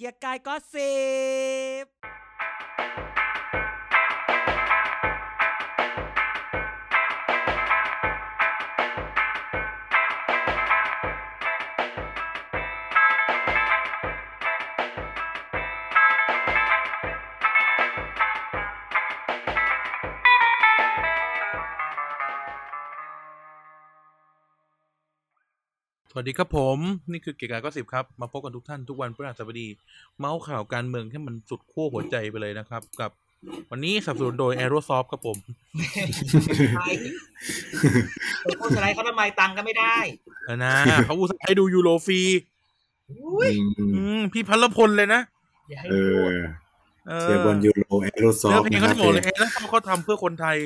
เกียร์กายก็สิบ วัสดีครับผม นี่คือเกียร์กายก็สิบครับ มาพบกันทุกท่านทุกวันพฤหัสบดี เมาส์ข่าวการเมืองให้มันสุดขั้วหัวใจไปเลยนะครับ กับวันนี้สนับสนุนโดย Aerosoft ครับผมใช่ไปโฆษณาให้เขาทำไมตังค์ก็ไม่ได้เออนะเขาอุตส่าห์ให้ดูยูโรฟรีอุ้ยอืมพี่พัลพลเลยนะอย่าให้เอพูดอเออเชียร์บอลยูโรแอโรซอเนื้อฟเพลงนะคเขารับจะบอกเลยแล้วเขาทำเพื่อคนไทย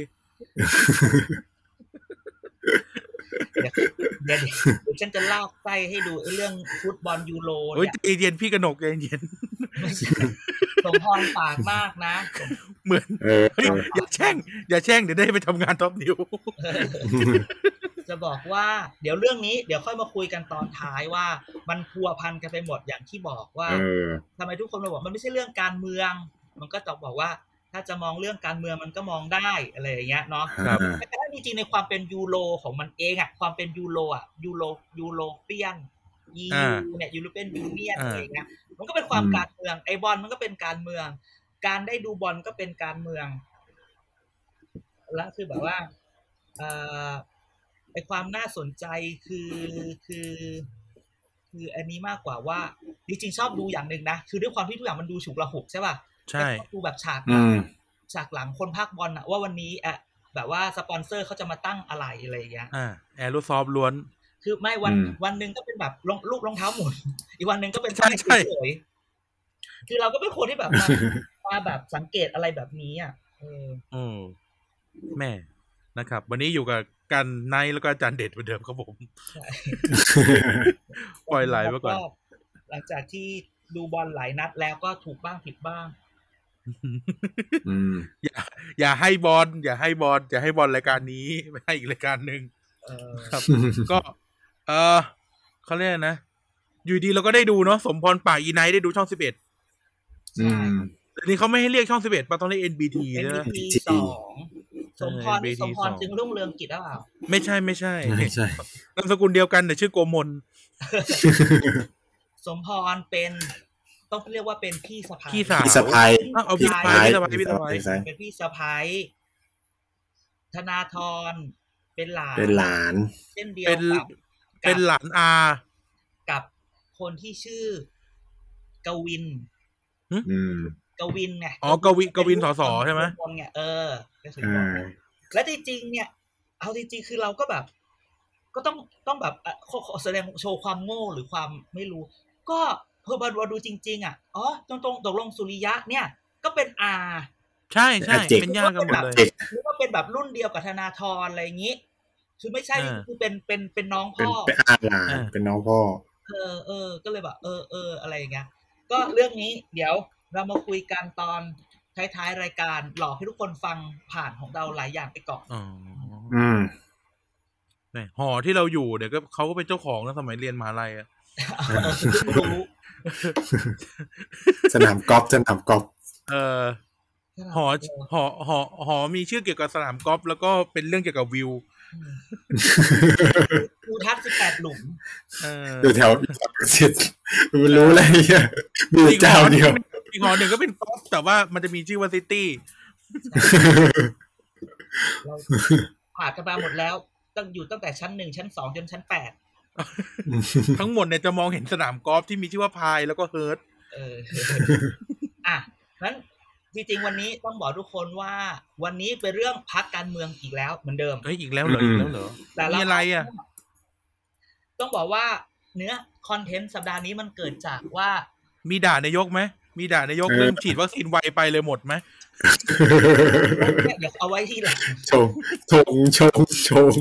เดี๋ยวเดี๋ยวเดี๋ยวฉันจะเล่าไส้ให้ดูไอ้เรื่องฟุตบอลยูโรเฮ้ยเนี่ยใจเย็นพี่กนกใจเย็นสมพรปากมากนะ เหมือนเออเฮ้ยอย่าแช่ง อย่าแช่งเดี๋ยวได้ไปทำงาน Top Newsจะบอกว่าเดี๋ยวเรื่องนี้เดี๋ยวค่อยมาคุยกันตอนท้ายว่า มันพัวพันกันไปหมดอย่างที่บอกว่าเออทำไมทุกคนมาบอกมันไม่ใช่เรื่องการเมือง มันก็จะบอกว่า ถ้าจะมองเรื่องการเมืองมันก็มองได้อะไรอย่างเงี้ยเนาะครับแต่ถ้าจริงๆในความเป็นยูโรของมันเองอะความเป็นยูโรอะยูโรยูโรเปียนยูอ่าเนี่ยยูโรเป็นยูเนียนอ่าอะไรอย่างเงี้ยมันก็เป็นความอืมการเมืองไอบอลมันก็เป็นการเมือง การได้ดูบอลก็เป็นการเมือง แล้วคือแบบว่าเอ่อไอความน่าสนใจคือคือคืออันนี้มากกว่าว่าจริงๆชอบดูอย่างหนึ่งนะ คือด้วยความที่ทุกอย่างมันดูฉุกละหุกใช่ป่ะ ใช่แต่ชอบดูแบบฉากอืมฉากหลังคนภาคบอลอะว่าวันนี้อะแบบว่าสปอนเซอร์เขาจะมาตั้งอะไรอะไรอย่างเงี้ยอ่าแอโรซอฟล้วน คือไม่วันอืมวันหนึ่งก็เป็นแบบรองรูปรองเท้าหมุน อีกวันหนึ่งก็เป็นใช่ใช่เฉยๆคือเราก็เป็นคนที่แบบมามาแบบสังเกตอะไรแบบนี้อะเอออืมแม่นะครับ วันนี้อยู่กับกันไนท์แล้วก็อาจารย์เด็ดเหมือนเดิมครับผมปล่อยไหลไปก่อนหลังจากที่ดูบอลหลายนัดแล้วก็ถูกบ้างผิดบ้าง อืมอย่า อย่าให้บอลอย่าให้บอลอย่าให้บอลรายการนี้ไม่ให้อีกรายการหนึ่งเออครับ ก็ เออเขาเรียกนะ อยู่ดีเราก็ได้ดูเนาะสมพรป่ากอีไนท์ได้ดูช่องสิบเอ็ดอืมแต่นี้เขาไม่ให้เรียกช่องสิบเอ็ดปะต้องเรียก NBT เป็นใช่ไหมบี NBT สองสมพร NBT สมพรสองจึงรุ่งเรืองกิจหรือเปล่าไม่ใช่ไม่ใช่ไม่ใช่นามสกุลเดียวกันแต่ชื่อโกมล สมพรเป็น ต้องเรียกว่าเป็นพี่สะพ้ายพี่สาวพี่สะพายอ้าวเอาพี่สะพ้ายพี่สะพ้ายพี่สะพ้ายพี่สะพ้ายเป็นพี่สะพ้ายธนาธรเป็นหลานเป็นหลานเช่นเดียวเป็นกับเป็นหลานอา กับคนที่ชื่อกวินอืมกวินไงอ๋อกวิกวินสอสอใช่ไหมคนไงเออก็ถึงอ่าบอกและจริงๆเนี่ย เอาจริงๆคือเราก็แบบ ก็ต้องต้องแบบเอ่อขอขอแสดงโชว์ความโง่หรือความไม่รู้ ก็เพอมาดูจริง ๆ อะอ๋อตรงตรงๆตกลงสุริยะเนี่ย ก็เป็นอาใช่ใช่เจ๋งเป็นญาติกันหมดเลยเด็กหรือว่าเป็นแบบรุ่นเดียวกับธนาธรอะไรอย่างนี้ คือไม่ใช่อ่าคือเป็นเป็นเป็นน้องเป็นพ่อเป็นอาหลานอ่าเป็นน้องพ่อ เออเออก็เลยแบบเออเอออะไรอย่างเงี้ยก็เรื่องนี้เดี๋ยวเรามาคุยกันตอนท้ายๆรายการหลอกให้ทุกคนฟังผ่านของเราหลายอย่างไปก่อนอ๋ออืมแหม่หอที่เราอยู่เนี่ยก็เขาก็เป็นเจ้าของนะสมัยเรียนมหาลัยอะรู้ สนามกอล์ฟสนามกอล์ฟเออหอหอหอหอมีชื่อเกี่ยวกับสนามกอล์ฟแล้วก็เป็นเรื่องเกี่ยวกับวิวภูทัศน์สิบแปดหลุมเอออยู่แถวเสียมันรู้อะไรเนี่ยมีอยู่เจ้าเดียวอีกหอหนึ่งก็เป็นกอล์ฟแต่ว่ามันจะมีชื่อว่าซิตี้เราผ่านกันมาหมดแล้ว ตั้งอยู่ตั้งแต่ชั้นหนึ่งชั้นสองจนชั้นแปด ทั้งหมดเนี่ยจะมองเห็นสนามกอล์ฟที่มีชื่อว่าพายแล้วก็เฮิร์ตเอออะนั้นจริงๆวันนี้ต้องบอกทุกคนว่า วันนี้เป็นเรื่องพักการเมืองอีกแล้วเหมือนเดิมเฮ้ยอีกแล้วเหรออีกแล้วเหรอแต่เรามีอะไรอะ ต้องบอกว่าเนื้อคอนเทนต์สัปดาห์นี้มันเกิดจากว่า มีด่านายกไหมมีด่านายกเออเรื่องฉีดวัคซีนไวไปเลยหมดไหมเดี๋ยวเอาไว้ที่หลังชงชงชงชง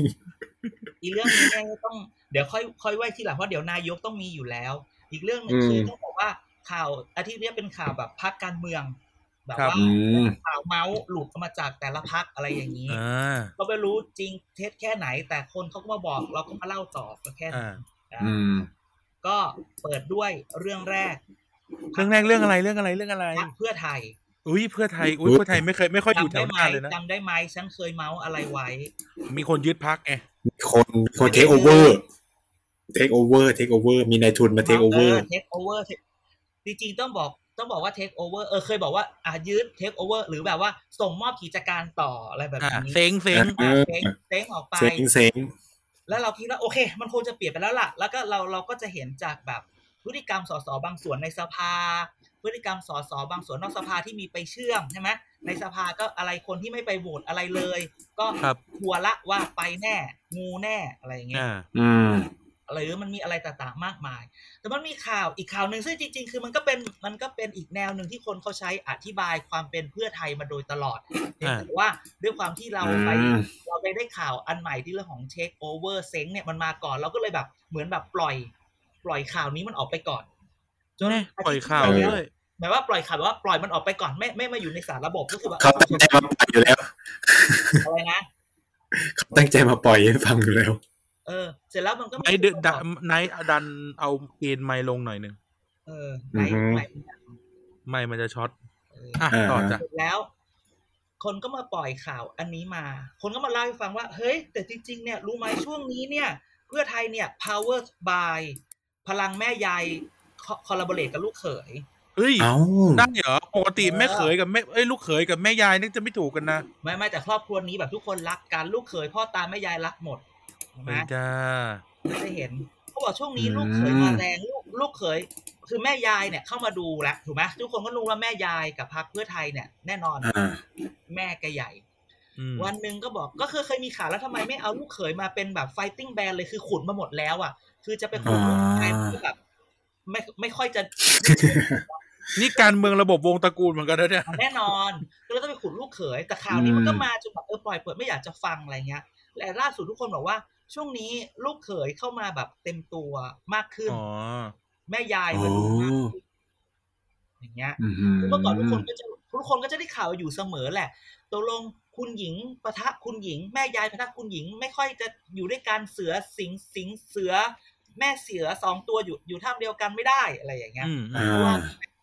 อีกเรื่องนี้เนี่ยต้อง เดี๋ยวค่อยค่อยไว้ที่หลังเพราะเดี๋ยวนายกต้องมีอยู่แล้ว อีกเรื่องหนึ่งคือต้องบอกว่าข่าวอาทิตย์นี้เป็นข่าวแบบพักการเมือง แบบว่าอืมข่าวเมาส์หลุดออกมาจากแต่ละพรรคอะไรอย่างนี้อ่าก็ไม่รู้จริงเท็จแค่ไหน แต่คนเขาก็มาบอกเราก็มาเล่าต่อก็แค่นั้นอ่านะอืมก็เปิดด้วยเรื่องแรก เรื่องแรกเรื่องอะไรเรื่องอะไรเรื่องอะไรพรรคเพื่อไทยอุ้ยเพื่อไทยอุ้ยเพื่อไทยไม่เคยไม่ค่อยอยู่แถจำได้วหไหมน้าเลยนะจำได้ไหมฉันเคยเมาส์อะไรไว้ มีคนยึดพรรคไงคนคน take over take over take over มีนายทุนมา take over take over จริงๆต้องบอกต้องบอกว่า take over เออเคยบอกว่าอะยึด take over หรือแบบว่าส่งมอบกิจการต่ออะไรแบบอ่านี้เซ็งเซ็งอะเซ็งเซ็งออกไปเซ็งเซ็งแล้วเราคิดว่าโอเค มันคงจะเปลี่ยนไปแล้วล่ะ แล้วก็เราเราก็จะเห็นจากแบบพฤติกรรม ส.ส. บางส่วนในสภา พฤติกรรม ส.ส. บางส่วนนอกสภาที่มีไปเชื่อมใช่ไหมในสภาก็อะไรคนที่ไม่ไปโหวตอะไรเลย ก็ครับทัวร์ละว่าไปแน่ งูแน่อะไรอย่างเงี้ยอ่าอืม หรือมันมีอะไรต่างๆมากมาย แต่มันมีข่าวอีกข่าวหนึ่งซึ่งจริง ๆ คือมันก็เป็นมันก็เป็นอีกแนวหนึ่งที่คนเขาใช้อธิบายความเป็นเพื่อไทยมาโดยตลอดเพียงแต่ว่าด้วยความที่เราไปอืมเราไปได้ข่าวอันใหม่ที่เรื่องของเช็คโอเวอร์เซ็งเนี่ยมันมาก่อนเราก็เลยแบบเหมือนแบบปล่อย ปล่อยข่าวนี้มันออกไปก่อนจนแน่ปล่อยข่าวอาทิตด้ที่วยหมายว่าปล่อยข่าวแบบว่าปล่อยมันออกไปก่อนไม่ไม่มาอยู่ในสารระบบก็คือแบบเขาตั้งใจมาปล่อยอยู่แล้วอะไรนะเขาตั้งใจมาปล่อยให้ฟังอยู่แล้ว เออ เสร็จแล้วมันก็มีไอ้เดคนดับอกไนท์ดันเอาเกณฑ์ไมค์ลงหน่อยหนึ่งเออไหนอือฮึไหนไมค์มันจะช็อตเอออะอ่าต่อจ้ะเสร็จแล้ว คนก็มาปล่อยข่าวอันนี้มา คนก็มาเล่าให้ฟังว่า เฮ้ย แต่จริงๆเนี่ยรู้ไหมช่วงนี้เนี่ย เพื่อไทยเนี่ย power by พลังแม่ยายคอลลาบอร์เรกับลูกเขยเอ้ยเอ้าได้เหรอปกติเออแม่เขยกับแม่เอ้ยลูกเขยกับแม่ยายนี่จะไม่ถูกกันนะ ไม่ไม่แต่ครอบครัวนี้แบบทุกคนรักกันลูกเขยพ่อตาแม่ยายรักหมด ใช่ไหมเฮ้ยจ้าก็จะเห็นเขาบอกช่วงนี้อืมลูกเขยมาแรงลูกลูกเขยคือแม่ยายเนี่ยเข้ามาดูแล้วถูกไหมทุกคนก็รู้ว่าแม่ยายกับพรรคเพื่อไทยเนี่ย แน่นอนอ่าแม่แกใหญ่อืมวันหนึ่งก็บอกก็คือเคยมีข่าวแล้วทำไมไม่เอาลูกเขยมาเป็นแบบไฟติ้งแบนเลยคือขุนมาหมดแล้วอะ คือจะไปขุนลูกชายที่แบบไม่ไม่ค่อยจะ นี่การเมืองระบบวงตระกูลเหมือนกันนะเนี่ยแน่นอนก็เลยต้องไปขุดลูกเขยแต่ข่าวนี้มันก็มาจนแบบเออปล่อยเปิดไม่อยากจะฟังอะไรเงี้ยและล่าสุดทุกคนบอกว่า ช่วงนี้ลูกเขยเข้ามาแบบเต็มตัวมากขึ้นอ๋อแม่ยายอ๋มาอดูมากขึ้นอย่างเงี้ยอืมคือเมื่อก่อนทุกคนก็จะทุกคนก็จะได้ข่าวอยู่เสมอแหละตกลงคุณหญิงปะทะคุณหญิง แม่ยายปะทะคุณหญิง ไม่ค่อยจะอยู่ด้วยกันเสือสิงสิงเสือ แม่เสือสองตัวอยู่อยู่ท่ามเดียวกันไม่ได้อะไรอย่างเงี้ยอืมอ่า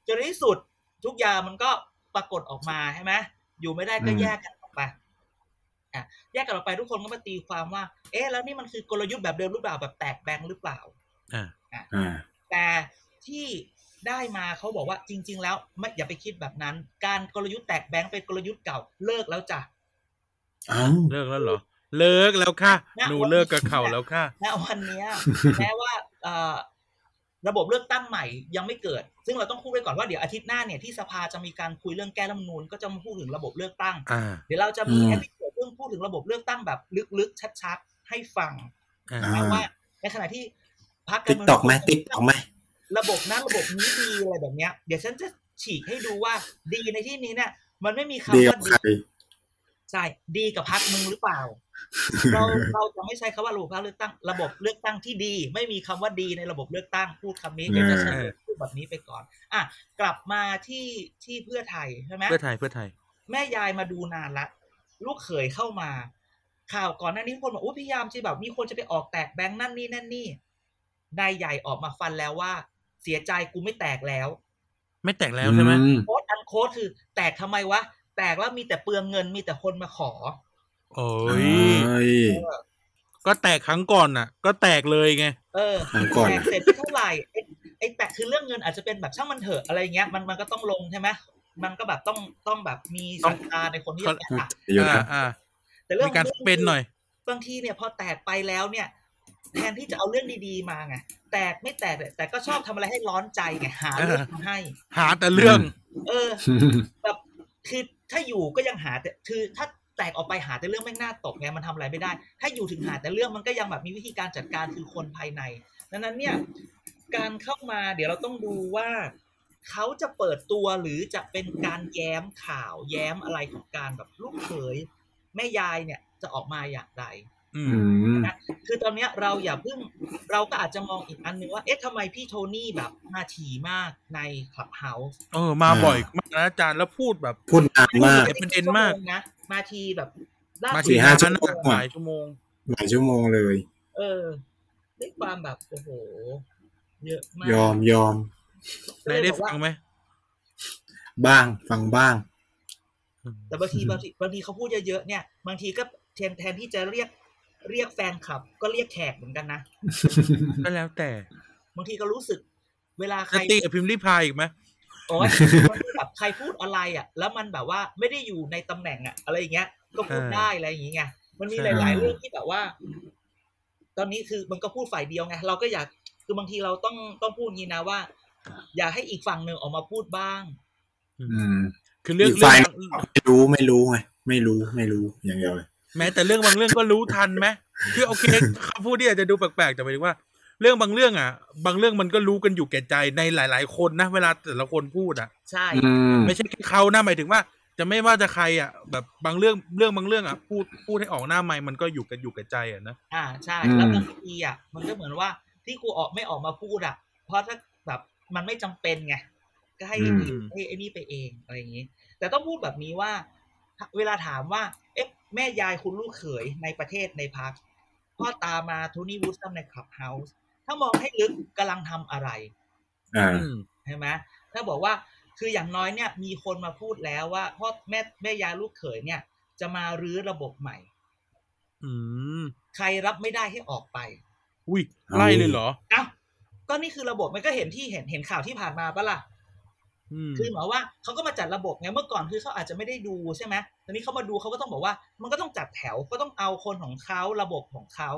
จนในที่สุดทุกอย่างมันก็ปรากฏออกมาใช่ไหมอยู่ไม่ได้ก็อืมแยกกันออกไป อะแยกกันออกไปทุกคนก็มาตีความว่า เอ๊ะแล้วนี่มันคือกลยุทธ์แบบเดิมหรือเปล่าแบบแตกแบงค์หรือเปล่าอ่าอ่าแต่ที่ได้มาเขาบอกว่าจริง ๆ แล้วไม่อย่าไปคิดแบบนั้น การกลยุทธ์แตกแบงค์เป็นกลยุทธ์เก่าเลิกแล้วจ้ะเอ้าเลิกแล้วเหรอ เลิกแล้วค่ะนะหนูวันนี้เลิกกับเขาแล้วค่ะณวันเนี้ยแม้ว่าเอ่อระบบเลือกตั้งใหม่ยังไม่เกิด ซึ่งเราต้องพูดไว้ก่อนว่าเดี๋ยวอาทิตย์หน้าเนี่ยที่สภาจะมีการคุยเรื่องแก้รัฐธรรมนูญก็จะมาพูดถึงระบบเลือกตั้งอ่าเดี๋ยวเราจะมีอืมเอพิโซดเรื่องพูดถึงระบบเลือกตั้งแบบลึกๆชัดๆ ให้ฟังอ่าอ่านะว่า ในขณะที่พรรคติ๊กตอกไหมติ๊กตอกไหมระบบนั้นระบบนี้ดีอะไรแบบเนี้ย เดี๋ยวฉันจะฉีกให้ดูว่าดีในที่นี้เนี่ย มันไม่มีคำดีว่ากับใครใช่ดีกับพรรคมึงหรือเปล่า เราเราจะไม่ใช้คำว่าระบบเลือกตั้ง ระบบเลือกตั้งที่ดี ไม่มีคำว่าดีในระบบเลือกตั้งพูดคำนี้เดี๋ยวจะใช้พูดแบบนี้ไปก่อน อะกลับมาที่ที่เพื่อไทยใช่ไหมเพื่อไทยเพื่อไทย แม่ยายมาดูนานละ ลูกเขยเข้ามา ข่าวก่อนหน้านี้ทุกคนบอกอู้พยายามจะแบบมีคนจะไปออกแตกแบงค์นั่นนี่นั่นนี่นายใหญ่ออกมาฟันแล้วว่า เสียใจกูไม่แตกแล้ว ไม่แต่งแล้วใช่ไหมอืโค้ดอันโค้ดคือ แตกทำไมวะแตกแล้วมีแต่เปลืองเงินมีแต่คนมาขอ โอ้เอ้ยยก็แตกครั้งก่อนน่ะ ก็แตกเลยไงเออครั้งก่อนแตกเสร็จเท่าไหร่ไอ้ไอ้แตกคือเรื่องเงินอาจจะเป็นแบบช่างมันเถอะอะไรเงี้ยมันมันก็ต้องลงใช่ไหม มันก็แบบต้องต้องแบบมีศรัทธาในคนที่จะแตกอะเดี๋ยวอ่านะอ่าแต่เรื่องมีการของเป็นหน่อยบางทีเนี่ยพอแตกไปแล้วเนี่ย แทนที่จะเอาเรื่องดีๆมาไงแตกไม่แตกเนี่ยแต่ก็ชอบทำอะไรให้ร้อนใจไงหาเรื่องมาให้ หาแต่เรื่อง เออแบบคือถ้าอยู่ก็ยังหาแต่คือถ้าแตกออกไปหาแต่เรื่องไม่งน่าตกไงมันทำอะไรไม่ได้ ถ้าอยู่ถึงหาแต่เรื่องมันก็ยังแบบมีวิธีการจัดการคือคนภายในดังนั้นเนี่ย การเข้ามาเดี๋ยวเราต้องดูว่า เขาจะเปิดตัวหรือจะเป็นการแย้มข่าวแย้มอะไรของการแบบลูกเขยแม่ยายเนี่ยจะออกมาอย่างไรอือืมมคือตอนเนี้ยเราอย่าเพิ่งเราก็อาจจะมองอีกอันหนึงว่า เอ๊ะทำไมพี่โทนี่แบบมาถี่มากในคลับเฮาส์เออ มาบ่อยมากนะอาจารย์แล้วพูดแบบพูดนานมากเเป็นเอ็นมากนะ มาทีแบบล่ามาสุสี่ดห้าชั่ชั่ววโมโมงงหลายชั่วโมงหลายชั่วโมงเลย เออด้วยความแบบโอ้โหเยอะมากยอมยอม นายได้ฟังไหมบ้างฟังบ้าง แต่บางทีบางทีบางทีเขาพูดเยอะๆเนี่ย บางทีก็แทนแทนที่จะเรียกเรียกแฟนคลับ ก็เรียกแขกเหมือนกันนะก็แล้วแต่ บางทีก็รู้สึก เวลาใคจะรตีกับพิมพ์ริพายอีกไหมโอ้ยบางทีแบบใครพูดอะไรอะ แล้วมันแบบว่าไม่ได้อยู่ในตำแหน่งอะ อะไรอย่างเงี้ย ก็พูดได้อะไรอย่างเงี้ยมันมีหลายๆเรื่องที่แบบว่า ตอนนี้คือมันก็พูดฝ่ายเดียวไงเราก็อยากคือบางทีเราต้องต้องพูดงี้นะว่า อยากให้อีกฝั่งหนึ่งออกมาพูดบ้าง อืม คือเรื่องอีกฝ่ายเรื่องไม่รู้ไม่รู้ไงไม่รู้ไม่รู้อย่างเดียวเลยแม้แต่เรื่องบางเรื่องก็รู้ทันไหมคือโอเคคำพูดที่อาจจะดูแปลกๆแต่หมายถึงว่า เรื่องบางเรื่องอะ บางเรื่องมันก็รู้กันอยู่แก่ใจในหลาย ๆ คนนะเวลาแต่ละคนพูดอะ ใช่อืมไม่ใช่แค่เขานะหมายถึงว่า จะไม่ว่าจะใครอะ แบบบางเรื่องเรื่องบางเรื่องอะพูดพูดให้ออกหน้าไมค์มันก็อยู่กันอยู่กับใจอะนะอ่าใช่แล้วบางทีอะมันก็เหมือนว่าที่กูออกไม่ออกมาพูดอะเพราะถ้าแบบ มันไม่จำเป็นไงก็ให้อืมให้ไอ้นี่ไปเองอะไรอย่างนี้ แต่ต้องพูดแบบนี้ว่า เวลาถามว่า เอ๊ะ แม่ยายคุณลูกเขยในประเทศในพักพ่อตามาโทนี่วูดซัมในคลับเฮาส์ถ้ามองให้ลึกกำลังทำอะไรอ่าอืมใช่ไหมถ้าบอกว่าคืออย่างน้อยเนี่ย มีคนมาพูดแล้วว่าพ่อแม่แม่ยายลูกเขยเนี่ย จะมารื้อระบบใหม่ อืมใครรับไม่ได้ให้ออกไป อุ้ยไล่เลยเหรอเอ้า ก็นี่คือระบบมันก็เห็นที่เห็นเห็นข่าวที่ผ่านมาปะล่ะอืมคือหมายว่าเขาก็มาจัดระบบไงเมื่อก่อนคือเขาอาจจะไม่ได้ดูใช่ไหมตอนนี้เขามาดูเขาก็ต้องบอกว่า มันก็ต้องจัดแถวก็ต้องเอาคนของเขาระบบของเขา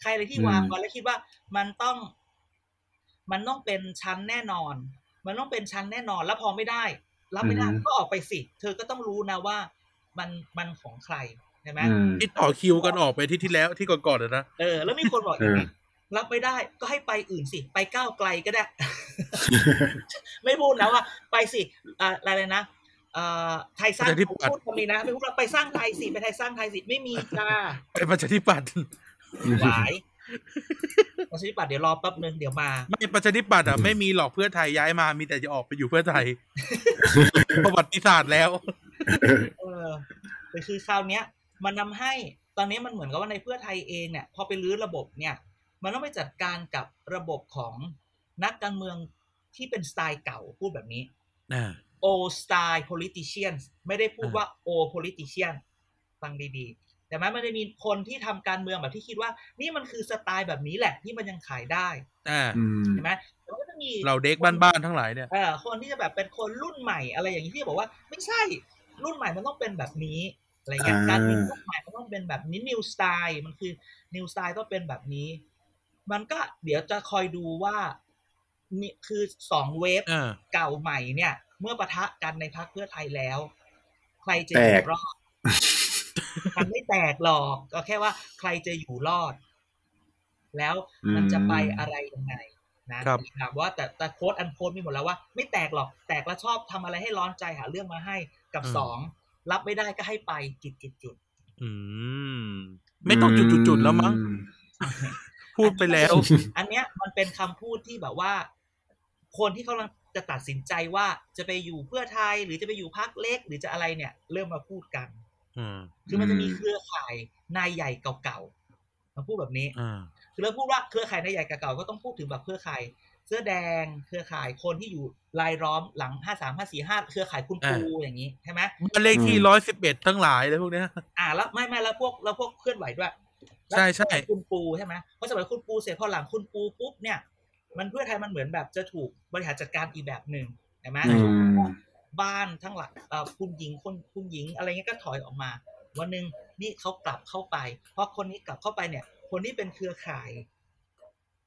ใครเลยที่อืมวางไว้แล้วคิดว่ามันต้อง มันต้องเป็นชั้นแน่นอน มันต้องเป็นชั้นแน่นอนแล้วพอไม่ได้ รับไม่ได้ก็ออกไปสิเธอก็ต้องรู้นะว่า มันมันของใครใช่ไหมอืมที่ต่อคิวกันออกไปที่ที่แล้วที่ก่อนๆอะนะเออแล้วมีคนบอกเออย่างอนี้ รับไม่ได้ก็ให้ไปอื่นสิ ไปก้าวไกลก็ได้ ไม่พูดนะว่า ไปสิอ่าอะไรเลยนะเอ่อไทยสร้างประชาธิปัตย์พูดคำนี้นะไม่พูดว่าไปสร้างไทยสิไปไทยสร้างไทยสิไม่มีจ้าไปประชาธิปัตย์หวายประชาธิปัตย์เดี๋ยวรอแป๊บนึงเดี๋ยวมาไม่ประชาธิปัตย์อะไม่มีหรอกเพื่อไทยย้ายมามีแต่จะออกไปอยู่เพื่อไทย ประวัติศาสตร์แล้วเออแต่คือคราวเนี้ย มันนำให้ตอนนี้มันเหมือนกับว่าในเพื่อไทยเองเนี่ย พอไปรื้อระบบเนี่ย มันต้องไปจัดการกับระบบของนักการเมืองที่เป็นสไตล์เก่าพูดแบบนี้อ่า old style politicians ไม่ได้พูดอ่าว่า old politician ฟังดีๆ แต่มันมันจะมีคนที่ทำการเมืองแบบที่คิดว่า นี่มันคือสไตล์แบบนี้แหละที่มันยังขายได้อ่าอืมใช่ไหมแต่ว่าก็จะมีเราเด็กบ้านๆทั้งหลายเนี่ยเอ่อคนที่จะแบบเป็นคนรุ่นใหม่อะไรอย่างนี้ที่บอกว่า ไม่ใช่รุ่นใหม่มันต้องเป็นแบบนี้อะไรเงี้ยอ่าการเป็นรุ่นใหม่มันต้องเป็นแบบนี้ new style มันคือ new style ต้องเป็นแบบนี้ มันก็เดี๋ยวจะคอยดูว่านี่คือสองเวฟอ่าเก่าใหม่เนี่ย เมื่อปะทะกันในพักเพื่อไทยแล้ว ใครจะอแตยู่กรอดมันไม่แตกหรอกก็แค่ว่าใครจะอยู่รอด แล้วมันจะไปอะไรยังไงนะครับถามว่าแต่แต่โค้ดอันโค้ดมีหมดแล้วว่า ไม่แตกหรอกแตกแล้วชอบทำอะไรให้ร้อนใจหาเรื่องมาให้กับอืมสองรับไม่ได้ก็ให้ไปจุดจุดจุดอืม ไม่ต้องจุดๆๆแล้วมั้งอื พูดไปแล้ว อันเนี้ยมันเป็นคำพูดที่แบบว่า คนที่เขากำลังจะตัดสินใจว่าจะไปอยู่เพื่อไทยหรือจะไปอยู่พักเล็ก หรือจะอะไรเนี่ย เริ่มมาพูดกันอืมคือมันจะมีเครือข่ายนายใหญ่เก่าๆมาพูดแบบนี้อ่าคือเราพูดว่าเครือข่ายนายใหญ่เก่าๆก็ต้องพูดถึงแบบเครือข่ายเสื้อแดงเครือข่ายคนที่อยู่รายล้อมหลังห้าสามห้าสี่ห้าเครือข่ายคุณปูอย่างนี้ใช่ไหมบ้านเลขที่ร้อยสิบเอ็ดทั้งหลายเลยพวกเนี้ยอ่าแล้วไม่ไม่แล้วพวกแล้วพวกเคลื่อนไหวด้วย ใช่ใช่แล้วคุณปูใช่ไหมเพราะสมัยคุณปูเสร็จพอหลังคุณปูปุ๊บเนี่ย มันเพื่อไทยมันเหมือนแบบจะถูกบริหารจัดการอีกแบบหนึ่งเห็นไหมอืมบ้านทั้งหลักเอ่อคุณหญิงคนคุณหญิงอะไรเงี้ยก็ถอยออกมา วันหนึ่งนี่เขากลับเข้าไป เพราะคนนี้กลับเข้าไปเนี่ย คนที่เป็นเครือข่าย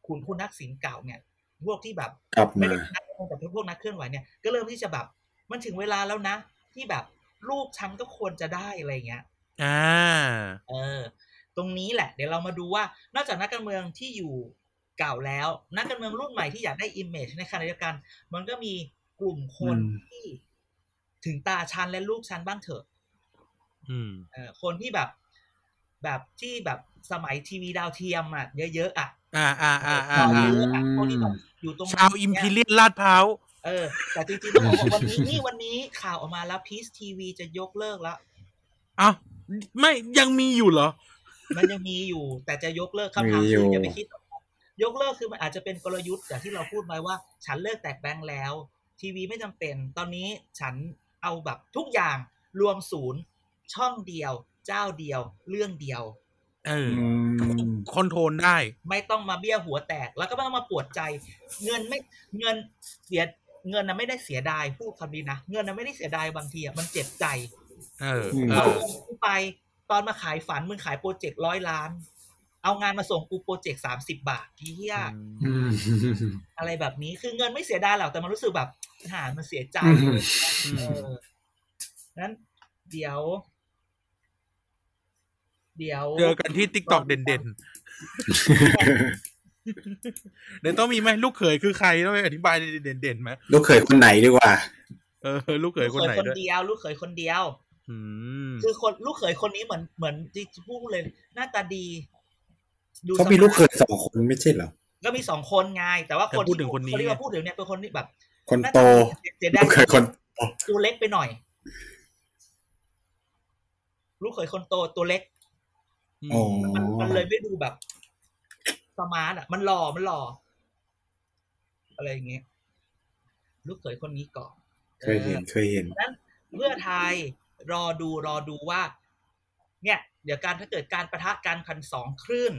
คุณคุณนักสินเก่าเนี่ยพวกที่แบบกลับไม่มาได้เป็นนักการเมืองแต่เป็นพวกนักเคลื่อนไหวเนี่ยก็เริ่มที่จะแบบมันถึงเวลาแล้วนะ ที่แบบลูกฉันก็ควรจะได้อะไรเงี้ย อ่า เออ ตรงนี้แหละ เดี๋ยวเรามาดูว่านอกจากนักการเมืองที่อยู่เก่าแล้ว นักการเมืองรุ่นใหม่ที่อยากได้ image ในขณะเดียวกัน มันก็มีกลุ่มคนอืมที่ถึงตาฉันและลูกฉันบ้างเถอะอืมเออคนที่แบบแบบที่แบบสมัยทีวีดาวเทียมอะเยอะๆอะอ่าอ่าอ่าอ่าต่ออ่าเยอะๆอะคนที่แบบอยู่ตรงชาวอิมพีเรียลลาดพร้าวเออ แต่จริงๆต้องบอกว่าวันนี้นี่วันนี้ข่าวออกมาแล้ว Peace TV จะยกเลิกแล้วเอ้าไม่ยังมีอยู่เหรอ มันยังมีอยู่ แต่จะยกเลิกคำถามมีอยู่คืออย่าไปคิด ยกเลิกคือมันอาจจะเป็นกลยุทธ์อย่างที่เราพูดไว้ว่า ฉันเลิกแตกแบงค์แล้ว ทีวีไม่จำเป็น ตอนนี้ฉันเอาแบบทุกอย่างรวมศูนย์ ช่องเดียว เจ้าเดียว เรื่องเดียวเอออืมคอนโทรลได้ ไม่ต้องมาเบี้ยหัวแตก แล้วก็ไม่ต้องมาปวดใจ เงินไม่เงินเสียเงินนะไม่ได้เสียดายพูดคำนี้นะเงินนะไม่ได้เสียดายบางทีอะมันเจ็บใจ เอออืมเอเอาอเงินกูไป ตอนมาขายฝันมึงขายโปรเจกต์ร้อยล้าน เอางานมาส่งกูโปรเจกต์สามสิบบาทเฮียอืมอะไรแบบนี้คือเงินไม่เสียดายหรอกแต่มันรู้สึกแบบหามันเสียใจอืมอืมเออนั้นเดี๋ยว เดี๋ยวเจอกันที่ติ๊กตอกเด่นๆเดี๋ยวต้องมีไหมลูกเขยคือใครต้องไปอธิบายเด่นๆไหมลูกเขยคนไหนดีกว่า เออ ลูกเขยคนไหนลูกเขยคนด้วยเดียว ลูกเขยคนเดียวอืม คือคนลูกเขยคนนี้เหมือนเหมือนที่พูดเลยหน้าตาดีเขามีลูกเขยสองคนไม่ใช่เหรอก็มีสองคนไงแต่ว่าคนแต่พูดถึงคนนี้ที่มาพูดถึงเนี่ยเป็นคนที่แบบ คนโตเสียดายลูกเขยคนโตตัวเล็กไปหน่อย ลูกเขยคนโตตัวเล็กอ๋อมันมันเลยไม่ดูแบบสมาร์ทอะ มันหล่อมันหล่ออะไรอย่างเงี้ยลูกเขยคนนี้ก่อนเคยเห็นเคยเห็นนั้นเพื่อไทย รอดูรอดูว่า เนี่ย เดี๋ยวการถ้าเกิดการประทะกันคันสองคลื่น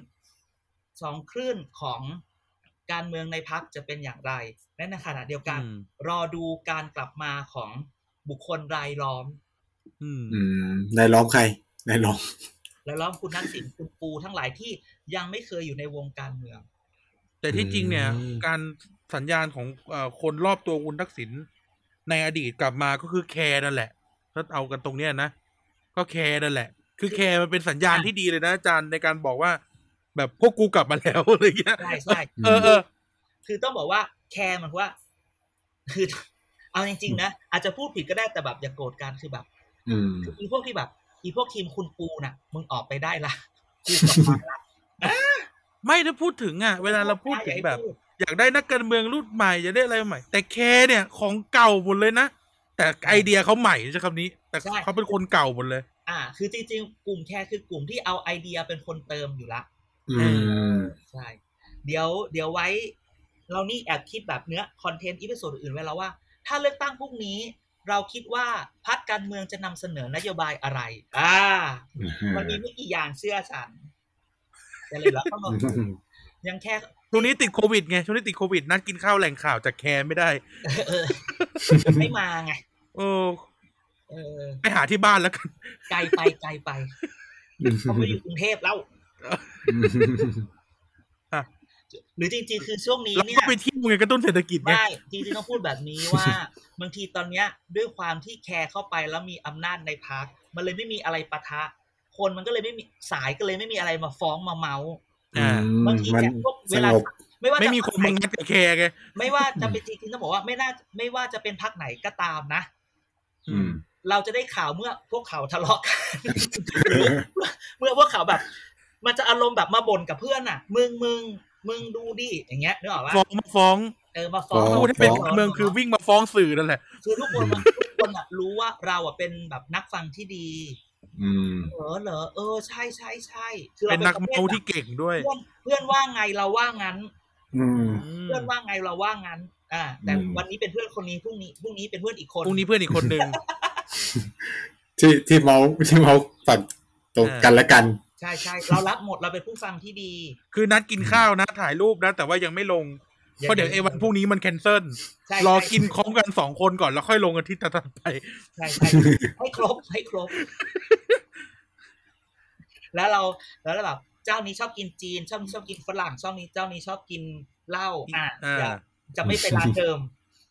สองคลื่นของการเมืองในพักจะเป็นอย่างไรและในขณะเดียวกันอืมรอดูการกลับมาของบุคคลรายล้อมอืมอืมนายร้องใครนายร้องและล้อมคุณทักษิณคุณปูทั้งหลายที่ยังไม่เคยอยู่ในวงการเมือง แต่ที่จริงเนี่ยอืมการสัญญาณของเอ่อคนรอบตัวคุณทักษิณในอดีตกลับมาก็คือแคร์นั่นแหละ ถ้าเอากันตรงเนี้ยนะ ก็แคร์นั่นแหละ คือแคร์มันเป็นสัญญาณที่ดีเลยนะอาจารย์ในการบอกว่า แบบพวกกูกลับมาแล้วอะไรเงี้ยใช่ใช่เออเออคือต้องบอกว่าแคร์มันว่า คือ เอาจริงๆนะอาจจะพูดผิดก็ได้แต่แบบอย่าโกรธกันคือแบบอืมคืออีพวกที่แบบ อีพวกทีมคุณปูน่ะ มึงออกไปได้ละกูกลับมาละไม่ถ้าพูดถึงอะ เวลาเราพูดถึงแบบ อย่าให้พูดอยากได้นักการเมืองรุ่นใหม่อยากได้อะไรใหม่ แต่แคร์เนี่ยของเก่าหมดเลยนะ แต่ไอเดียเขาใหม่ใช่คำนี้ แต่เขาเป็นคนเก่าหมดเลย อ่า คือจริงๆ กลุ่มแคร์คือกลุ่มที่เอาไอเดียเป็นคนเติมอยู่ละ อืม ใช่ เดี๋ยวเดี๋ยวไว้ เรานี่แอบคิดแบบเนื้อ content episode อื่นไว้แล้วว่า ถ้าเลือกตั้งพรุ่งนี้ เราคิดว่าพรรคการเมืองจะนำเสนอนโยบายอะไร อ่า มันมีไม่กี่อย่างเชื่อฉันแต่เลยแล้วก็มาพูดยังแค่ ช่วงนี้ติดโควิดไง ช่วงนี้ติดโควิดนัดกินข้าวแหล่งข่าวจากแคร์ไม่ได้ เออไม่มาไง เออเออไปหาที่บ้านแล้วกัน ไกลไปไกลไปเขาไม่ได้อยู่กรุงเทพแล้วอะหรือจริงๆ คือช่วงนี้เราเนี่ก็ยไปเที่ยวไงกระตุ้นเศรษฐกิจไงไม่จริงๆต้องพูดแบบนี้ว่าบางทีตอนเนี้ย ด้วยความที่แคร์เข้าไปแล้วมีอำนาจในพักมันเลยไม่มีอะไรปะทะ คนมันก็เลยไม่มีสายก็เลยไม่มีอะไรมาฟ้องมาเมาส์อ่าบางทีมันเนี่ยพวกสเวลางบไม่ว่าไม่จะมีคนมางัดกับแคร์ไงไม่ว่าจะเป็นจริงๆต้องบอกว่าไม่น่าไม่ว่าจะเป็นพักไหนก็ตามนะอืม เราจะได้ข่าวเมื่อพวกเขาทะเลาะกัน เมื่อพวกเขาแบบ มันจะอารมณ์แบบมาบ่นกับเพื่อนอะ มึงมึงมึงดูดิอย่างเงี้ยนึกออกปะฟ้องมาฟ้องเออมาฟ้องฟ้พูดให้เป็นการเมืองคือวิ่งมาฟ้องสื่อนั่นแหละคือทุกคนมันทุกคนอะรู้ว่าเราอะเป็นแบบนักฟังที่ดีอืมเออเหรอเออใช่ใช่ใช่คือเป็นเรานักประภทเมาแบบที่เก่งด้วย เพื่อนเพื่อนว่าไงเราว่างั้นอืมเพื่อนว่าไงเราว่างั้น อ่า แต่อืมวันนี้เป็นเพื่อนคนนี้พรุ่งนี้พรุ่งนี้เป็นเพื่อนอีกคนพรุ่งนี้เพื่อนอีกคนหนึ่งที่ที่เมาที่เมาฝั่งตรงอ่ากันและกันใช่ใช่เรารับหมดเราเป็นผู้ฟังที่ดี คือนัดกินข้าวนะถ่ายรูปนะ แต่ว่ายังไม่ลงเพราะเดี๋ยวไอ้วันพรุ่งนี้มันแคนเซิลใช่รอใช่กินพร้อมกันสองคนก่อนแล้วค่อยลงอาทิตย์ถัดไปใช่ใช่ให้ครบให้ครบ แล้วเราแล้วเราแบบเจ้านี้ชอบกินจีนชอบนี้ชอบกินฝรั่งชอบนี้เจ้านี้ชอบกินเหล้าอะอ่าอย่า จะไม่ไปร้านเดิม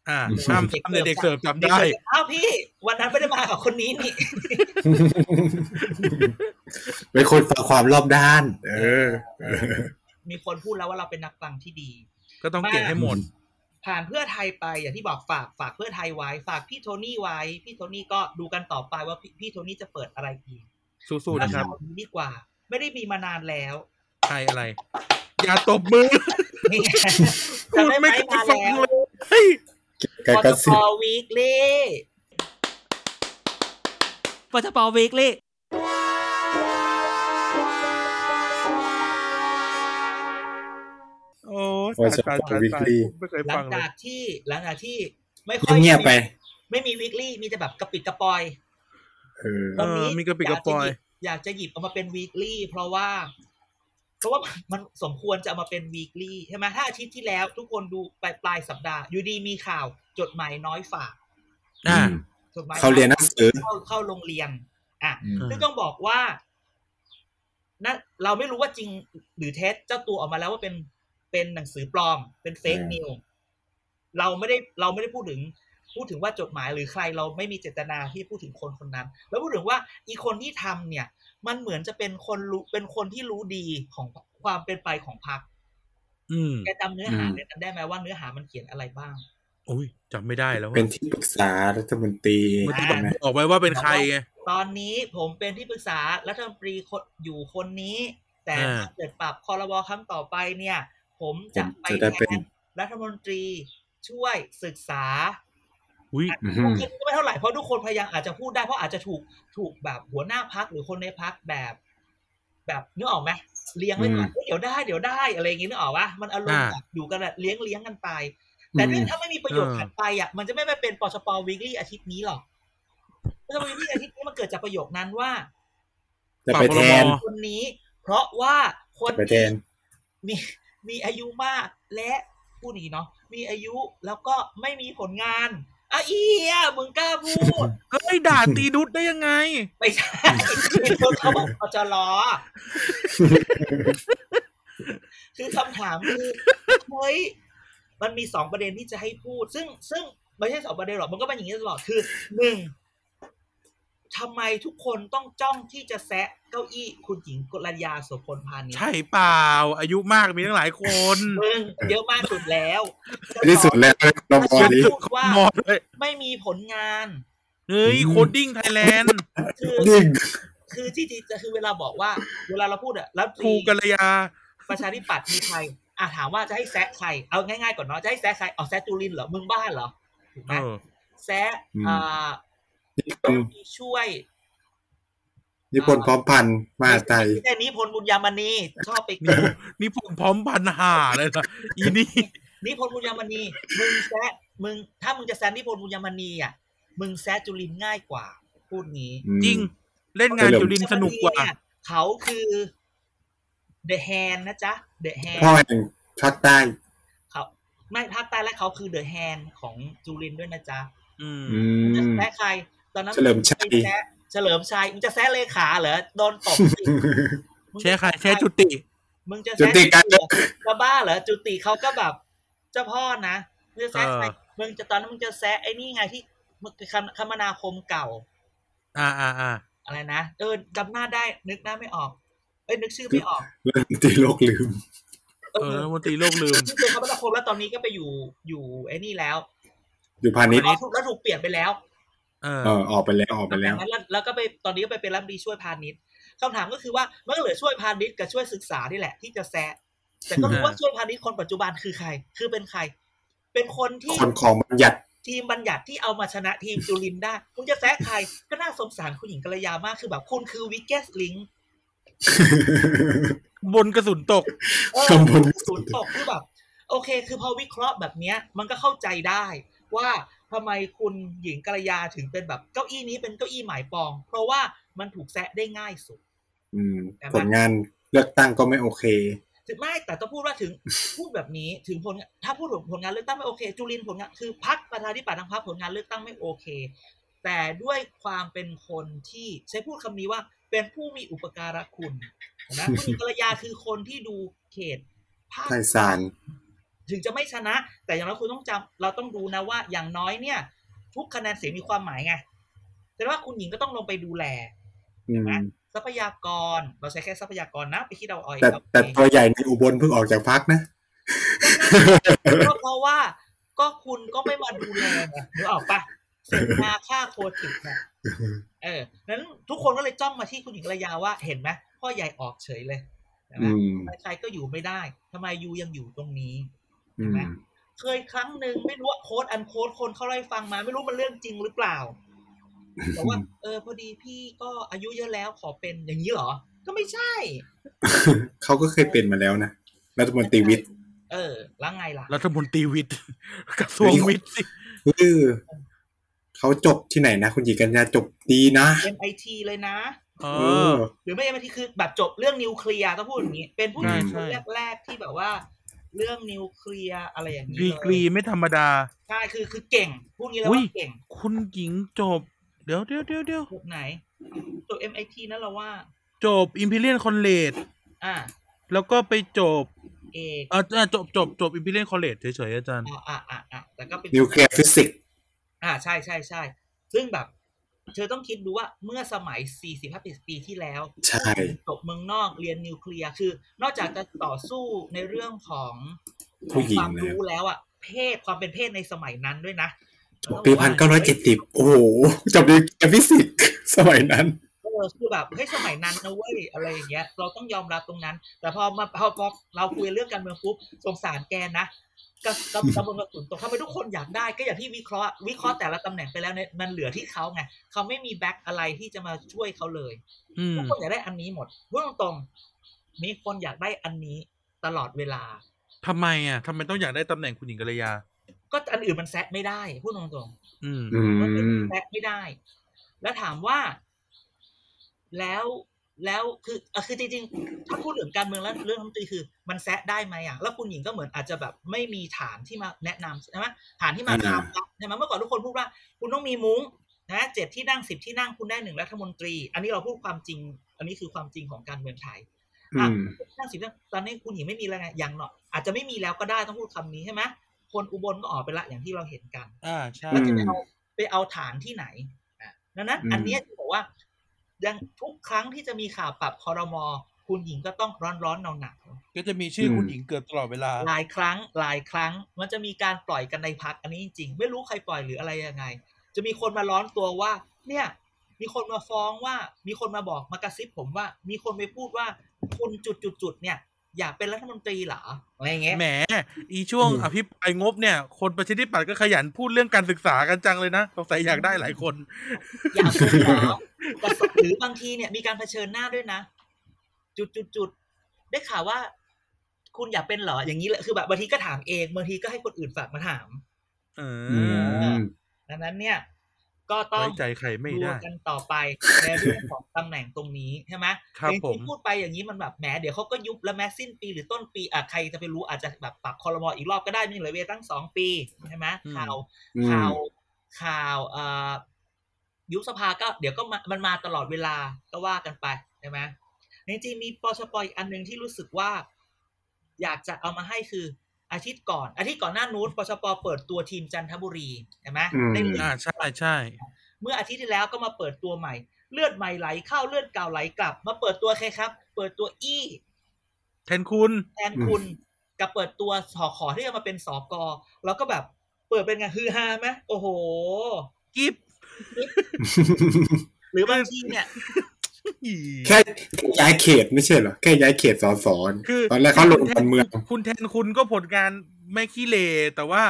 อ่าห้ามทำเด็กเสิร์ฟจำได้เกเสิร์ฟอ้าวพี่ วันนั้นไม่ได้มากับคนนี้นี่เป็นคนฟังความรอบด้านเออเออ มีคนพูดแล้วว่าเราเป็นนักฟังที่ดี ก็ต้องเก่งให้หมดผ่านเพื่อไทยไปอย่างที่บอกฝากฝากเพื่อไทยไว้ ฝากพี่โทนี่ไว้ พี่โทนี่ก็ดูกันต่อไปว่าพี่พี่โทนี่จะเปิดอะไรอีกสู้ๆนะครับเอาอย่างดีกว่า ไม่ได้มีมานานแล้วใครอะไร อย่าตบมือนี่ไง พูดจำด้หไม่เคยมาฟังแล้วเลยเฮ้ยไก่กระซิบวีคลี่ปตปวีคลี่โโอ้ว่าจะตายปล่ตาอยยตาย weekly ไม่เคยหลัฟังงเลยจากที่หลังจากที่ ไม่ค่อยเงียบๆไป ไม่มีวีคลี่มีแต่แบบกระปิดกระปอยเออเออมีกระปิดกระปอย อยากจะหยิบเอามาเป็นวีคลี่เพราะว่า เพราะว่ามันสมควรจะเอามาเป็นวีคลี่ใช่ไหมถ้าอาทิตย์ที่แล้วทุกคนดูปลายปลายสัปดาห์ อยู่ดีมีข่าว จดหมายน้อยฝากอ่าจดหมายเขาเรียนหนังสือเข้าเข้าโรงเรียน อะอืมซึ่งต้องบอกว่านั่นเราไม่รู้ว่าจริงหรือเท็จเจ้าตัวออกมาแล้วว่าเป็นเป็นหนังสือปลอม เป็นเฟกนิวเราไม่ได้เราไม่ได้พูดถึง พูดถึงว่าจดหมายหรือใครเราไม่มีเจตนาที่พูดถึงคนคนนั้น แล้วพูดถึงว่าอีคนที่ทำเนี่ย มันเหมือนจะเป็นคนรู้เป็นคนที่รู้ดีของความเป็นไปของพรรคอืมแกจำเนื้อหาอืมในนั้นได้ไหมว่าเนื้อหามันเขียนอะไรบ้างโอ้ยจำไม่ได้แล้วเป็นที่ปรึกษารัฐมนตรีเมื่อกี้ใช่ไหมออกไปว่าเป็นใครไงตอนนี้ผมเป็นที่ปรึกษารัฐมนตรีคนอยู่คนนี้ แต่อ่าถ้าเกิดปรับคอรบครั้งต่อไปเนี่ย ผมจะไปจะได้แทเป็นนรัฐมนตรีช่วยศึกษาอุ้ยอืมโอเคก็ไม่เท่าไหร่เพราะทุกคนพยายามอาจจะพูดได้เพราะอาจจะถูกถูกแบบหัวหน้าพักหรือคนในพักแบบ แบบนึกออกไหมเลี้ยงไว้ก่อนเฮ้ยเดี๋ยวได้เดี๋ยวได้อะไรอย่างงี้นึกออกปะมันอารมณ์แบบอยู่กันแบบเลี้ยงเลี้ยงกันไป แต่เรื่องถ้าไม่มีประโยชน์ถัดไปอะมันจะไม่ไปเป็นปชปวีคลี่อาทิตย์นี้หรอกปชปวีคลี่อาทิตย์นี้มันเกิดจากประโยคนั้นว่าจะไปแทนคนนี้ เพราะว่าคนไปแทนี้นมีมีอายุมากและพูดอย่างนี้เนาะมีอายุแล้วก็ไม่มีผลงาน อะเอียมึงกล้าพูดเฮ้ยด่าตีนุชได้ยังไง ไม่ใช่เป็นคนเขาบอกปจรคือคำถามคือเฮ้ยมันมีสองประเด็นที่จะให้พูด ซึ่งซึ่งไม่ใช่สองประเด็นหรอกมันก็เป็นอย่างนี้ตลอดคือหนึ่ง ทำไมทุกคนต้องจ้องที่จะแซะเก้าอี้คุณหญิงกลยาโสพลพานิชย์ใช่เปล่า อายุมากมีตั้งหลายคนมึงเยอะมากสุดแล้วที่สุดแล้วลองพอจะดีพูดว่าหมดเลยไม่มีผลงานเฮ้ย Coding Thailand คือนิ่งคือที่จริงจะคือเวลาบอกว่า เวลาเราพูดอะแล้วครูกัลยา ประชาธิปัตย์มีใครอะถามว่าจะให้แซะใครเอาง่ายๆก่อนเนาะจะให้แซะใครเอาแซะจุลินทร์เหรอมึงบ้าเหรอถูกไหมเออแซะอ่า นิพนธ์ช่วยนิพนธ์พร้อมพันธ์มหาไทยแค่นี้พลบุญยามณีชอบไปนี่นี่ผมพร้อมพันหาเลยนะอีนี่นิพนธ์บุญยามณีมึงแซะมึงถ้ามึงจะแซะนิพนธ์บุญยามณีอะ มึงแซะจุลินทร์ง่ายกว่า พูดงี้จริงเล่นงานจุลินทร์สนุกกว่าเนี่ยเขาคือ The Hand นะจ๊ะ The Hand พ่อแห่งภาคใต้เขาไม่ภาคใต้และเขาคือ The Hand ของจุลินทร์ด้วยนะจ๊ะอืมอืจะมแซะใคร ตอนนั้นเฉลิมชัยงจะไปแซะเฉลิมชัยมึงจะแซะเลขาเหรอโดนตบสิมึงจะแช่ใครแช่จุติ มึงจะจุแซะติกันเหรอจะบ้าเหรอจุติเขาก็แบบ เจ้าพ่อนะมึงจะแซะใครเออมึงจะตอนนั้นมึงจะแซะไอ้นี่ไงที่มึงคมคมนาคมเก่า อ่าอ่าอ่าอะไรนะเออจำหน้าได้นึกหน้าไม่ออก เอ้ยนึกชื่อไม่ออกเรื่องที่โลกลืมเอเอออรัฐมนตรีโลกลืมที่เป็นคมนาคมแล้วตอนนี้ก็ไปอยู่อยู่ไอ้นี่แล้ว อยู่พาณิชย์อ๋อถูกแล้วถูกเปลี่ยนไปแล้ว เออเออออกไปแล้วออกไปแล้วจากนั้นแล้วแล้วก็ไปตอนนี้ก็ไปเป็นรัฐมนตรีช่วยพาณิชย์คำถามก็คือว่ามันก็เหลือช่วยพาณิชย์กับช่วยศึกษานี่แหละที่จะแซะแต่ก็รู้ว่าช่วยพาณิชย์คนปัจจุบันคือใคร คือเป็นใคร เป็นคนที่คนของบัญญัติทีมบัญญัติที่เอามาชนะทีมจุลินได้คุณจะแซะใครก็น่าสงสารคุณหญิงกัลยามากคือแบบคุณคือวิกเกสลิงบนกระสุนตกเออข้างบนศูนย์ตกคือแบบโอเค คือพอวิเคราะห์แบบเนี้ย มันก็เข้าใจได้ว่า ทำไมคุณหญิงกัลยาถึงเป็นแบบเก้าอี้นี้เป็นเก้าอี้หมายปอง เพราะว่ามันถูกแซะได้ง่ายสุดอืมผลงานเลือกตั้งก็ไม่โอเค ถึงไม่แต่ต้องพูดว่าถึงพูดแบบนี้ถึงผลถ้าพูดถึงผลงานเลือกตั้งไม่โอเค จุลินทร์ผลงานคือพักประชาธิปัตย์ทางพรรคผลงานเลือกตั้งไม่โอเค แต่ด้วยความเป็นคนที่ใช้พูดคำนี้ว่าเป็นผู้มีอุปการะคุณนะคุณหญิงกัลยาคือคนที่ดูเขตภาคไพศาล ถึงจะไม่ชนะ แต่อย่างน้อยคุณต้องจำเราต้องดูนะว่าอย่างน้อยเนี่ย ทุกคะแนนเสียงมีความหมายไงแต่ว่าคุณหญิงก็ต้องลงไปดูแลอืมทรัพยากรเราใช้แค่ทรัพยากรนะไปคิดเอาเองแต่เอาแต่เองตัวใหญ่ในอุบลเพิ่งออกจากพักนะก็เพราะว่าก็คุณก็ไม่มาดูแลไงนึกออกปะเสร็จมาค่าโคติกเนี่ยเออนั้นทุกคนก็เลยจ้องมาที่คุณหญิงระยาว่าเห็นไหมพ่อใหญ่ออกเฉยเลยเห็นไหมอืมใครๆก็อยู่ไม่ได้ทำไมยูยังอยู่ตรงนี้ อืมเคยครั้งหนึ่งไม่รู้ว่าโค้ดอันโค้ดคนเขาไล่าให้ฟังมา ไม่รู้มันเรื่องจริงหรือเปล่าแต่ว่าเออพอดีพี่ก็อายุเยอะแล้วขอเป็นอย่างนี้เหรอ ก็ไม่ใช่ เขาก็เคยเป็นมาแล้วนะรัฐมนตรีวิทย์เออ แล้วไงล่ะ รัฐมนตรีวิทย์กระทรวงวิทย์สิเออเขาจบที่ไหนนะ คุณหญิงกัญญาจบดีนะ MIT เลยนะเอเอออหรือไม่ MIT คือแบบจบเรื่องนิวเคลียร์ต้องพูดอย่างนี้ เป็นผู้หญิงใช่คนใช่แรกๆที่แบบว่า เรื่องนิวเคลียร์อะไรอย่างนี้ดีเลยกรีไม่ธรรมดา ใช่คือคือเก่งพูดงี้แล้วอุ้ยว่าเก่งคุณหญิงจบ เดี๋ยวเดี๋ยวเดี๋ยวเดี๋ยวจบไหนจบ MIT นั่นเราว่า จบ Imperial College อ่าแล้วก็ไปจบเอกอ่าจบจบจบ Imperial College เฉยๆอาจารย์อ่าอ่าอ่าอ่าแต่ก็เป็น nuclear physics อ่าใช่ใช่ใช่ซึ่งแบบ เธอต้องคิดดูว่าเมื่อสมัย 40 50 ปีที่แล้วใช่จบเมืองนอกเรียนนิวเคลียร์คือ นอกจากจะต่อสู้ในเรื่องของผู้หญิคงวามนะรู้แล้วอะเพศความเป็นเพศในสมัยนั้นด้วยนะปีพันเก้าร้อยเจ็ดสิบโอ้โหจบ nuclear physicsสมัยนั้นเออคือแบบเฮ้ยสมัยนั้นนะเว้ยอะไรอย่างเงี้ย เราต้องยอมรับตรงนั้น แต่พอมาพอพอเราคุยเรื่องการเมืองปุ๊บสงสารแกนะกับกับกระบวนกระสุนตกทำไมทุกคนอยากได้ก็อย่างที่วิเคราะห์วิเคราะห์แต่ละตำแหน่งไปแล้วเนี่ยมันเหลือที่เขาไงเขาไม่มีแบ็คอะไรที่จะมาช่วยเขาเลยอืมทุกคนอยากได้อันนี้หมดพูดตรงๆมีคนอยากได้อันนี้ตลอดเวลาทำไมอะทำไมต้องอยากได้ตำแหน่งคุณหญิงกัลยา ก็อันอื่นมันแซะไม่ได้พูดตรงอืมอืๆมันเป็นมแซะไม่ได้ แล้วถามว่า แล้วแล้วคือเอ่อคือจริงๆถ้าพูดถึงการเมืองแล้วเรื่องรัฐมนตรีคือ มันแซะได้ไหมอะแล้วคุณหญิงก็เหมือนอาจจะแบบไม่มีฐานที่มาแนะนำใช่ไหมฐานที่มาอ่าทำรับใช่ไหมเมื่อก่อนทุกคนพูดว่า คุณต้องมีมุ้งนะเจ็ดที่นั่งสิบที่นั่งคุณได้หนึ่งรัฐมนตรี อันนี้เราพูดความจริง อันนี้คือความจริงของการเมืองไทยอืมนั่งสิบนั่งตอนนี้คุณหญิงไม่มีแล้วไงยังเนาะอาจจะไม่มีแล้วก็ได้ต้องพูดคำนี้ใช่ไหมคนอุบลก็ออกไปละอย่างที่เราเห็นกัน อ่าใช่แล้วจะไปเอาไปเอาฐานที่ไหนอะดังนั้นอืมอันเนี้ยที่บอกว่า ยังทุกครั้งที่จะมีข่าวปรับคอรมอคุณหญิงก็ต้องร้อนร้อนหนาวหนาวก็จะมีชื่อคุณหญิงเกิดตลอดเวลาๆหลายครั้งหลายครั้ง มันจะมีการปล่อยกันในพักอันนี้จริงๆไม่รู้ใครปล่อยหรืออะไรยังไง จะมีคนมาร้อนตัวว่า เนี่ย มีคนมาฟ้องว่า มีคนมาบอกมากระซิบผมว่า มีคนไปพูดว่าคุณจุดจุดจุดๆๆเนี่ย อยากเป็นรัฐมนตรีเหรออะไรอย่างเงี้ยแหมอีช่วงอืมอภิปรายงบเนี่ย คนประชาธิปัตย์ก็ขยันพูดเรื่องการศึกษากันจังเลยนะสงสัยอยากได้หลายคน อยากเป็นเหรอแต่สหรือบางทีเนี่ยมีการเผชิญหน้าด้วยนะ จุดจุดจุดได้ข่าวว่า คุณอยากเป็นเหรออย่างนี้แหละคือแบบบางทีก็ถามเองบางทีก็ให้คนอื่นฝากมาถามเออือมดังนั้นเนี่ย ก็ต้องไว้ใจใครไม่ดูได้กันต่อไปในเรื่องของตำแหน่งตรงนี้ใช่ไหมครับจงๆผมพูดไปอย่างนี้มันแบบแหมเดี๋ยวเขาก็ยุบแล้วแม้สิ้นปีหรือต้นปีอะใครจะไปรู้อาจจะแบบปรับคอรมออีกรอบก็ได้ไม่เหลือเวลาตั้งสองปีใช่ไหมข่าวอืมข่าวข่าวเอ่อยุบสภาก็เดี๋ยวก็มามันมาตลอดเวลาก็ว่ากันไปใช่ไหมจริงๆมีปชปอีกอันหนึ่งที่รู้สึกว่า อยากจะเอามาให้คือ อาทิตย์ก่อน อาทิตย์ก่อนหน้านู้นปชปเปิดตัวทีมจันทบุรีใช่ไหมอืมได้เหรียญอ่าใช่ใช่เมื่ออาทิตย์ที่แล้วก็มาเปิดตัวใหม่ เลือดใหม่ไหลเข้าเลือดเก่าไหลกลับ มาเปิดตัวใครครับ เปิดตัวอี้แทนคุณแทนคุณกับเปิดตัวสอขอที่จะมาเป็นสอกอแล้วก็แบบเปิดเป็นไงฮือฮาไหมโอ้โหกิฟหรือบางทีเนี่ย แค่ย้ายเขตไม่ใช่เหรอแค่ย้ายเขตสอสอนคือตอนแรกเขาลงการเมือง คุณแทนคุณก็ผลงานไม่ขี้เลแต่ว่า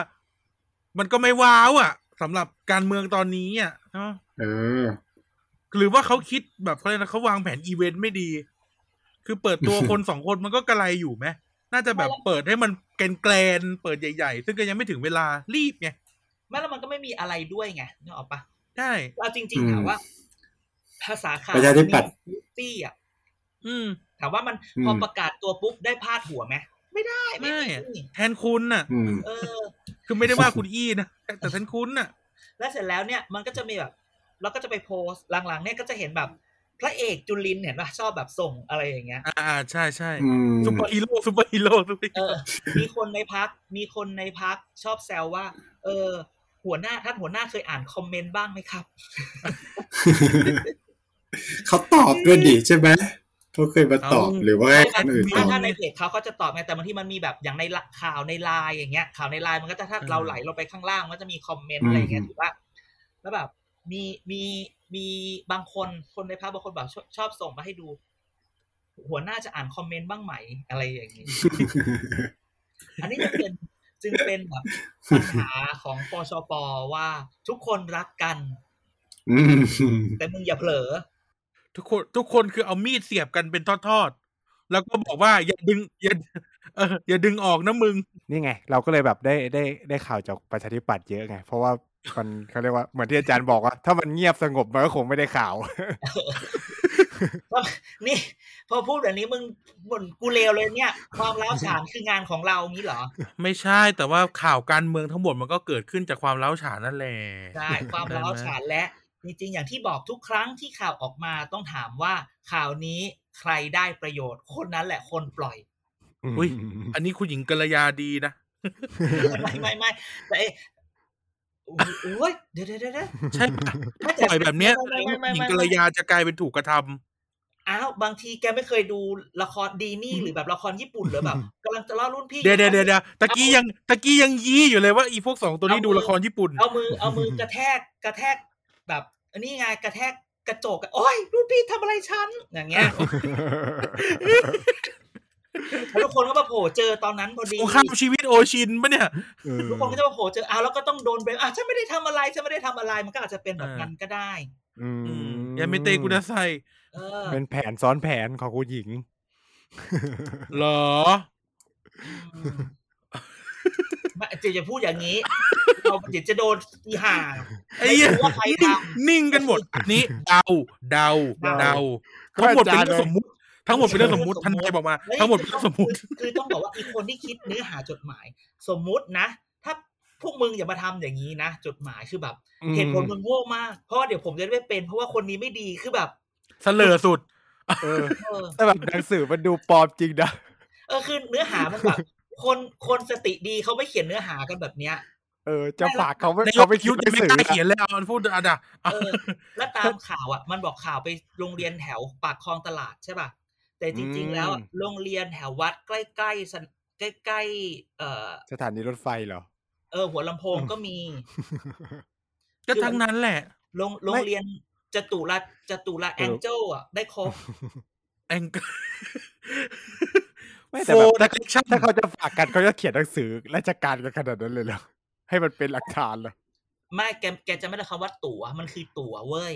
มันก็ไม่ว้าวอะสำหรับการเมืองตอนนี้อะเนอะเออ หรือว่าเขาคิดแบบเขาเรียกนะเขาวางแผนอีเวนต์ไม่ดี คือเปิดตัวคนสองคนมันก็กระไรอยู่ไหมน่าจะแบบเปิดให้มันแกนแกลนๆเปิดใหญ่ๆ ซึ่งก็ยังไม่ถึงเวลารีบไงไม่แล้วมันก็ไม่มีอะไรด้วยไงนึกออกปะใช่เอาจริงอืมๆถามว่า ภาษาข่าวประชาธิปัตย์มีตี้อะอืมถามว่ามันอืมพอประกาศตัวปุ๊บได้พาดหัวไหมไม่ได้ไม่ไม่มีแทนคุณน่ะอืมเออ คือไม่ได้ว่าคุณอี้นะแต่แทนคุณน่ะ แล้วเสร็จแล้วเนี่ยมันก็จะมีแบบเราก็จะไปโพสต์หลังๆเนี่ยก็จะเห็นแบบพระเอกจุลินเห็นป่ะชอบแบบส่งอะไรอย่างเงี้ย อ่าใช่ใช่อืมซูเปอร์ฮีโร่ซูเปอร์ฮีโร่ซูเปอร์ฮีเอโร่อมีคนในพรรคมีคนในพรรคชอบแซวว่า เออ หัวหน้าท่านหัวหน้าเคยอ่าน comment บ้างไหมครับ เขาตอบด้วยดิใช่ไหมเขาเคยมาตอบหรือว่าให้คนอื่นตถ้าอบถ้าในเพจเขาเขาจะตอบไงแต่บางทีมันมีแบบอย่างในละข่าวในไลน์อย่างเงี้ย ข่าวในไลน์มันก็จะถ้าเราไหลลงไปข้างล่างมันก็จะมีคอมเมนต์อะไรอย่างเงี้ยถือว่าแล้วแบบมีมีมีบางคนคนในพักบางคนแบบชอบชอบส่งมาให้ดู หัวหน้าจะอ่านคอมเมนต์บ้างไหมอะไรอย่างงี้ อันนี้จะเป็นจึงเป็นแบบปัญหาของปชปว่าทุกคนรักกันอืมแต่มึงอย่าเผลอ ทุกคน ทุกคนคือเอามีดเสียบกันเป็นทอดๆ แล้วก็บอกว่าอย่าดึงอย่าเอออย่าดึงออกนะมึง นี่ไง เราก็เลยแบบได้ได้ได้ข่าวจากประชาธิปัตย์เยอะไง เพราะว่ามันเขาเรียกว่าเหมือนที่อาจารย์บอกว่า ถ้ามันเงียบสงบมันก็คงไม่ได้ข่าว นี่ พอพูดแบบนี้มึงบ่นกูเลวเลยเนี่ย ความร้าวฉานคืองานของเรางี้เหรอ ไม่ใช่แต่ว่าข่าวการเมืองทั้งหมดมันก็เกิดขึ้นจากความเล้าวฉานนั่นแหละใช่ความร้าวฉานและ จริงๆ อย่างที่บอกทุกครั้งที่ข่าวออกมาต้องถามว่าข่าวนี้ใครได้ประโยชน์ คนนั้นแหละคนปล่อยอุ้ยอันนี้คุณหญิงกัลยาดีนะ ไม่ไม่ไม่แต่เอ้โอ้ยเดี๋ยวเดี๋ยวเดี๋ยวใช่ปะไม่ปล่อยแบบเนี้ยไม่ไม่ไม่หญิงไม่กัลยาจะกลายเป็นถูกกระทำอ้าวบางทีแกไม่เคยดูละครดีนี่หรือแบบละครญี่ปุ่นหรือแบบกำลังจะล่อรุ่นพี่เดี๋ยวเดี๋ยวเดี๋ยวเดี๋ยวตะกี้ยังตะกี้ยังยี้อยู่เลยว่าอีพวกสองตัวนี้ดูละครญี่ปุ่น เอามือเอามือกระแทกกระแทก แบบอันนี้ไงกระแทกกระจกอะโอ้ยรุ่นพี่ทำอะไรฉันอย่างเงี้ยแล้วทุกคนก็มาโผล่เจอตอนนั้นพอดีสงครามชีวิตโอชินปะเนี่ยเออทุกคนก็จะมาโผล่เจออ้าวแล้วก็ต้องโดนเบรมอะฉันไม่ได้ทำอะไรฉันไม่ได้ทำอะไรมันก็อาจจะเป็นแบบเออนั้นก็ได้ อืมอืมยาเมเตกุนาไซเออเป็นแผนซ้อนแผนของคุณหญิงเหรออืมไม่เจจะพูดอย่างนี้ เราเดี๋ยวจะโดนอีห่าไอ้เหี้ยไม่รู้ว่าใครทนิ่งกันหมดนี้เดาเดาเดาเดาทั้งหมดเป็นเรื่องสมมุติทั้งหมดเป็นเรื่องสมมุติท่านนายบอกมาเฮ้ยทั้งหมดเป็นเรื่องสมมุติคือคือต้องบอกว่าอีกคนที่คิดเนื้อหาจดหมาย สมมุตินะ ถ้าพวกมึงอย่ามาทำอย่างนี้นะ จดหมายคือแบบอืมเหตุผลมึงโง่มาก เพราะว่าเดี๋ยวผมจะได้ไม่เป็น เพราะว่าคนนี้ไม่ดีคือแบบเสลอสุดเออเออแต่แบบหนังสือมันดูปลอมจริงนะเออคือเนื้อหามันแบบคนคนสติดีเขาไม่เขียนเนื้อหากันแบบเนี้ย เออจะฝากเขาไม่นายเขากไม่ยุทคิธดหยันังงไม่สือกล้าเขียนเลยเอาพูดอะดะเออแล้วตามข่าวอะ มันบอกข่าวไปโรงเรียนแถวปากคลองตลาดใช่ป่ะแต่จริง ๆ แล้วอะโรงเรียนแถววัดใกล้ๆสันใกล้ๆเอ่อสถานีรถไฟเหรอ เออ หัวลำโพงก็มี ก็ทั้งนั้นแหละโรงโรงเรียนจตุรัสจตุรัสเอแอองเจิลอะได้ครบแองเกไม่แต่แบบโฟร์ถ้า direction ถ้าเขาจะฝากกันเขาจะเขียนหนังสือราชการกันขนาดนั้นเลยเหรอ ให้มันเป็นหลักฐานเหรอไม่แกแกจะไม่ได้คำว่าตั๋ว มันคือตั๋วเว้ย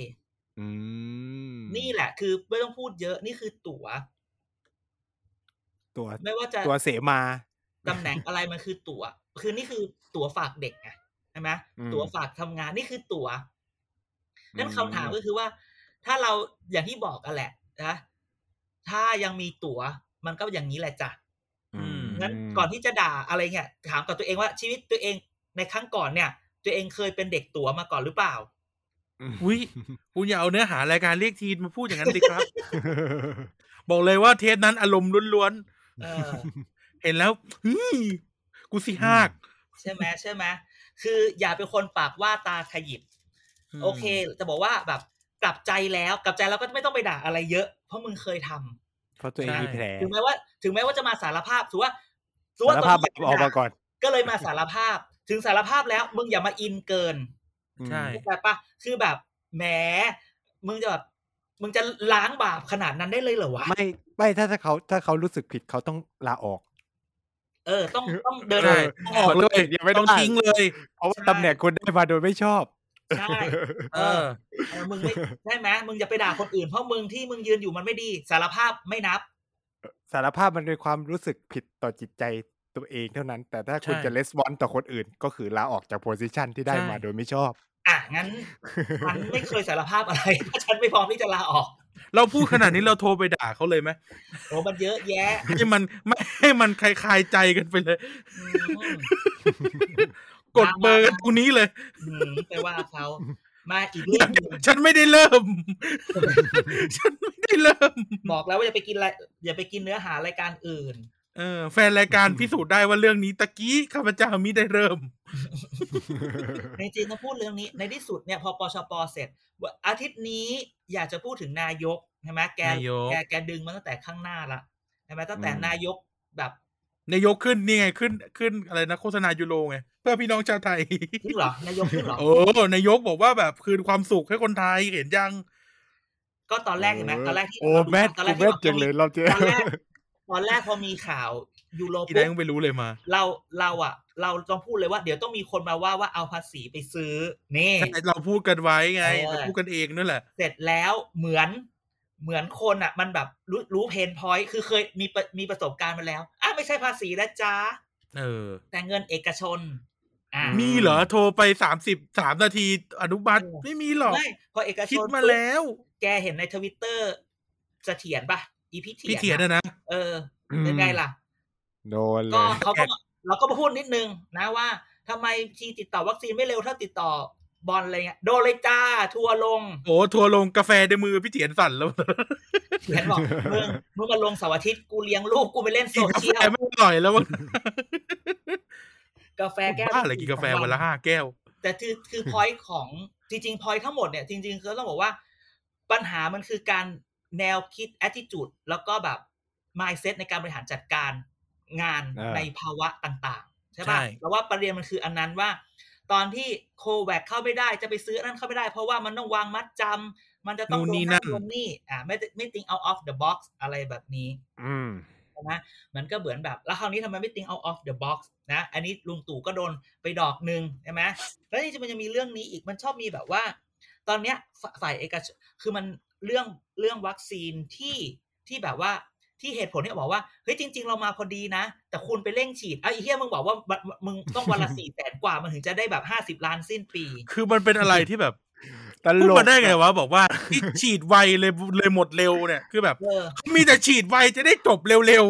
อืมนี่แหละ คือไม่ต้องพูดเยอะนี่คือตั๋ว ตัวไม่ว่าจะตัวเสมาตำแหน่งอะไรมันคือตั๋ว คือนี่คือตั๋วฝากเด็กไงใช่ไหมอืมตั๋วฝากทำงานนี่คือตั๋วนั่นอืมคำถามก็คือว่า ถ้าเราอย่างที่บอกกันแหละนะถ้ายังมีตั๋ว มันก็อย่างนี้แหละจ้ะอืมงั้นก่อนที่จะด่าอะไรเงี้ยถามกับตัวเองว่าชีวิตตัวเอง ในครั้งก่อนเนี่ย ตัวเองเคยเป็นเด็กตั๋วมาก่อนหรือเปล่าอุ้ยคุณอย่าเอาเนื้อหารายการเรียกทีนมาพูดอย่างนั้นสิครับ บอกเลยว่าเทปนั้นอารมณ์ล้วนเออๆเห็นแล้วฮึ่ยกูสิหากใช่ไหมใช่ไหมคืออย่าเป็นคนปากว่าตาขยิบ โอเค จะบอกว่าแบบกลับใจแล้วกลับใจแล้วก็ไม่ต้องไปด่าอะไรเยอะ เพราะมึงเคยทำเพราะตัวเองมีแผลถึงแม้ว่า ถึงแม้ว่าจะมาสารภาพถือว่าถือสารภาพตแบบออกมาก่อน ก็เลยมาสารภาพ ถึงสารภาพแล้ว มึงอย่ามาอินเกินใช่เข้าใจปะคือแบบแหมมึงจะแบบมึงจะล้างบาปขนาดนั้นได้เลยเหรอวะไม่ไม่ถ้าถ้าเขาถ้าเขารู้สึกผิดเขาต้องลาออก เออ ต้องต้องเดินใช่ต้องออกเลยยังไม่ได้ต้องทิ้งเลยเพราะว่าตำแหน่งคุณได้มาโดยไม่ชอบใช่เออเออมึงไม่ใช่ไหมมึงอย่าไปด่าคนอื่นเพราะมึงที่มึงยืนอยู่มันไม่ดี สารภาพไม่นับ สารภาพมันเป็นความรู้สึกผิดต่อจิตใจ ตัวเองเท่านั้น แต่ถ้าคุณใช่จะレスปอนต่อคนอื่น ก็คือลาออกจากโพสิชันที่ได้ใช่มาโดยไม่ชอบ อะงั้นฉันไม่เคยสารภาพอะไรเพราะฉันไม่พร้อมที่จะลาออก เราพูดขนาดนี้เราโทรไปด่าเขาเลยไหมโอ้มันเยอะแยะให้มันไม่ให้มันคลายๆใจกันไปเลยอืมกดเบอร์กันตรงนี้เลยอืมไปว่าเขามาอีกเรื่องหนึ่งฉันไม่ได้เริ่ม ฉันไม่ได้เริ่ม บอกแล้วว่าอย่าไปกินอะไรอย่าไปกินเนื้อหารายการอื่น เออแฟนรายการพิสูจน์ได้ว่าเรื่องนี้ตะกี้ข้าพเจ้ามิได้เริ่ม ในจริงๆต้องพูดเรื่องนี้ในที่สุดเนี่ยพอปชปเสร็จว่าอาทิตย์นี้อยากจะพูดถึงนายกใช่ไหมแกนายกแกแกดึงมาตั้งแต่ข้างหน้าละใช่ไหมตั้งแต่อืมนายกแบบนายกขึ้นนี่ไงขึ้นขึ้นอะไรนะโฆษณายูโรไงเพื่อพี่น้องชาวไทยขึ้นเหรอนายกขึ้นเหรอโอ้นายกบอกว่าแบบคืนความสุขให้คนไทยเห็นยัง ก็ตอนแรกเห็นไหมตอนแรกที่โอ้แม่ตอนกูแรกที่แม่บอกจังเลยเราเจอตอนแรก ตอนแรกพอมีข่าวยูโรอีปุ๊แดบงไม่รู้เลยมา เราเราอะ เราต้องพูดเลยว่าเดี๋ยวต้องมีคนมาว่าว่าเอาภาษีไปซื้อนี่ใช่เราพูดกันไว้ไงเออเราพูดกันเองนั่นแหละ เสร็จแล้วเหมือนเหมือนคนอะ มันแบบรู้รู้เพนพอยต์คือเคยมีประมีประสบการณ์มาแล้วอะไม่ใช่ภาษีนะจ๊ะเออ แต่เงินเอกชนอ่ามีเหรอโทรไปสามสิบสามนาทีอนุมัติเออไม่มีหรอกไม่พอเอกชนคิดมาแล้ว แกเห็นในทวิตเตอร์เสถียรป่ะ อีพิเถียรพี่เถียนอะนะนะเออเป็นไงล่ะโดนเลก็ยเขาก็มาเราก็มาพูดนิดนึงนะว่าทำไมทีติดต่อวัคซีนไม่เร็วเท่าติดต่อบอลอะไรเงี้ยโดนเลยจ้า ทัวร์ลงโอ้ทัวร์ลงกาแฟในมือพี่เถียนสั่นแล้วเขียนบอกมึงมึงมาลงเสาร์อาทิตย์กูเลี้ยงลูกกูไปเล่นโซกินกาเชียแฟลไม่อร่อยแล้วมั้งกาแฟแก้วบ้าอะไรกินกาแฟวันละห้าแก้ว แต่คือคือพอยต์ของจริงๆพอยต์ทั้งหมดเนี่ยจริงๆคือต้องบอกว่า ปัญหามันคือการ แนวคิด attitude แล้วก็แบบ mindset ในการบริหารจัดการงานอ่าในภาวะต่างๆใช่ใช่ป่ะแล้วว่าประเด็นมันคืออันนั้นว่า ตอนที่โควิดเข้าไม่ได้จะไปซื้ออันนั้นเข้าไม่ได้ เพราะว่ามันต้องวางมัดจำมันจะต้องนู่นโดนี่นนั่นั่นนโดนนี่อ่าไม่ไม่ think out of the box อะไรแบบนี้ อืมนะมันก็เหมือนแบบ แล้วคราวนี้ทำไมไม่ think out of the box นะ อันนี้ลุงตู่ก็โดนไปดอกหนึ่งใช่ไหมแล้วนี่จะมันจะมีเรื่องนี้อีกมันชอบมีแบบว่า ตอนเนี้ยฝฝ่ายเอกชนคือมัน เรื่องเรื่องวัคซีนที่ที่แบบว่าที่เหตุผลเนี่ยบอกว่าเฮ้ยจริง ๆ เรามาพอดีนะ แต่คุณไปเร่งฉีดไอ้เฮียมึงบอกว่าวันมึงต้องวันละสี่แสนกว่ามันถึงจะได้แบบห้าสิบล้านสิ้นปี คือมันเป็นอะไรที่แบบตพูดลกมาได้ไงวะบอกว่าที่ฉีดไวเลยเลยหมดเร็วเนี่ยคือแบบเออมีแต่ฉีดไวจะได้จบเร็ว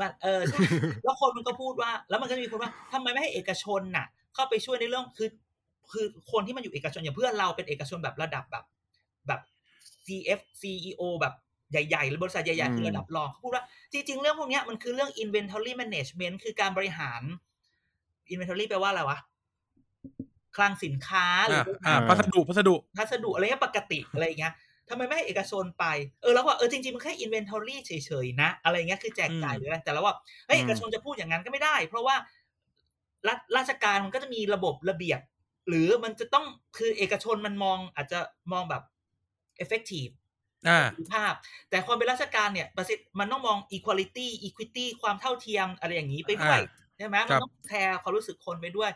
มันเออใช่แล้วคนมันก็พูดว่า แล้วมันก็จะมีคนว่าทำไมไม่ให้เอกชนน่ะ เข้าไปช่วยในเรื่องคือ คือคนที่มันอยู่เอกชนอย่างเพื่อนเราเป็นเอกชนแบบระดับแบบแบบ CF CEO แบบใหญ่ๆหรือบริษัทใหญ่ๆคือระดับรองเขาพูดว่าจริงๆ เรื่องพวกเนี้ยมันคือเรื่อง inventory management คือการบริหาร inventory แปลว่าอะไรวะ คลังสินค้าๆหรือ่าออ่าพัสดุพัสดุพัสดุอะไรเงี้ยปกติอะไรอย่างเงี้ยทำไมไม่ให้เอกชนไป เออแล้วว่าเออจริงๆ มันแค่ inventory เฉยๆนะ อะไรเงี้ยคือแจกจ่ายอืมหรืออะไรแต่แล้วว่าเฮ้ยอืมเอกชนจะพูดอย่างนั้นก็ไม่ได้ เพราะว่ารัฐราชการมันก็จะมีระบบระเบียบ หรือมันจะต้องคือเอกชนมันมองอาจจะมองแบบ effective อ่าประสิทธิภาพ แต่ความเป็นราชการเนี่ยประสิทธิมันต้องมอง equality equity ความเท่าเทียมอะไรอย่างนี้ไปด้วยอ่าใช่ไหมครัมันบต้องแคร์ความรู้สึกคนไปด้วย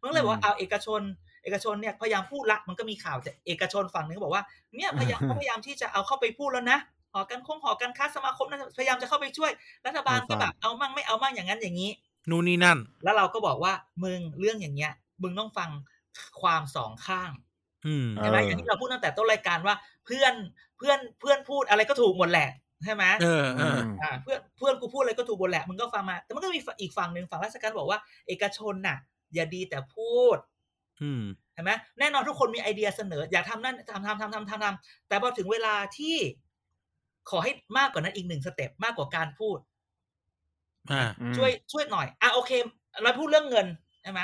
มันก็เลยบอกว่าอืมเอาเอกชน เอกชนเนี่ยพยายามพูดละมันก็มีข่าวจากเอกชนฝั่งหนึงก็บอกว่าเนี่ยพยายามพยายามที่จะเอาเข้าไปพูดแล้วนะหอการคงหอการค้าสมาคมนั้นพยายามจะเข้าไปช่วยรัฐบาลก็แบบเอามั่งไม่เอามั่งอย่างนั้นอย่างนี้นู่นนี่นั่น แล้วเราก็บอกว่ามึงเรื่องอย่างเงี้ยมึงต้องฟังความสองข้างอืม ใช่ไหมเออออย่างที่เราพูดตั้งแต่ต้นรายการว่าเพื่อนเพื่อนเพื่อนพูดอะไรก็ถูกหมดแหละใช่ไหมเออเอออ่าเพื่อนเพื่อนกูพูดอะไรก็ถูกหมดแหละมึงก็ฟังมา แต่มันก็มีอีกฝั่งหนึ่งฝั่งราชการบอกว่า เอกชนน่ะ อย่าดีแต่พูดอืมเห็นไหมแน่นอนทุกคนมีไอเดียเสนอ อยากทำนั่นทำทำทำทำทำทำแต่พอถึงเวลาที่ขอให้มากกว่านั้นอีกหนึ่ง step มากกว่าการพูดอ่าอืมช่วยช่วยหน่อย อะโอเค เราพูดเรื่องเงินใช่ไหม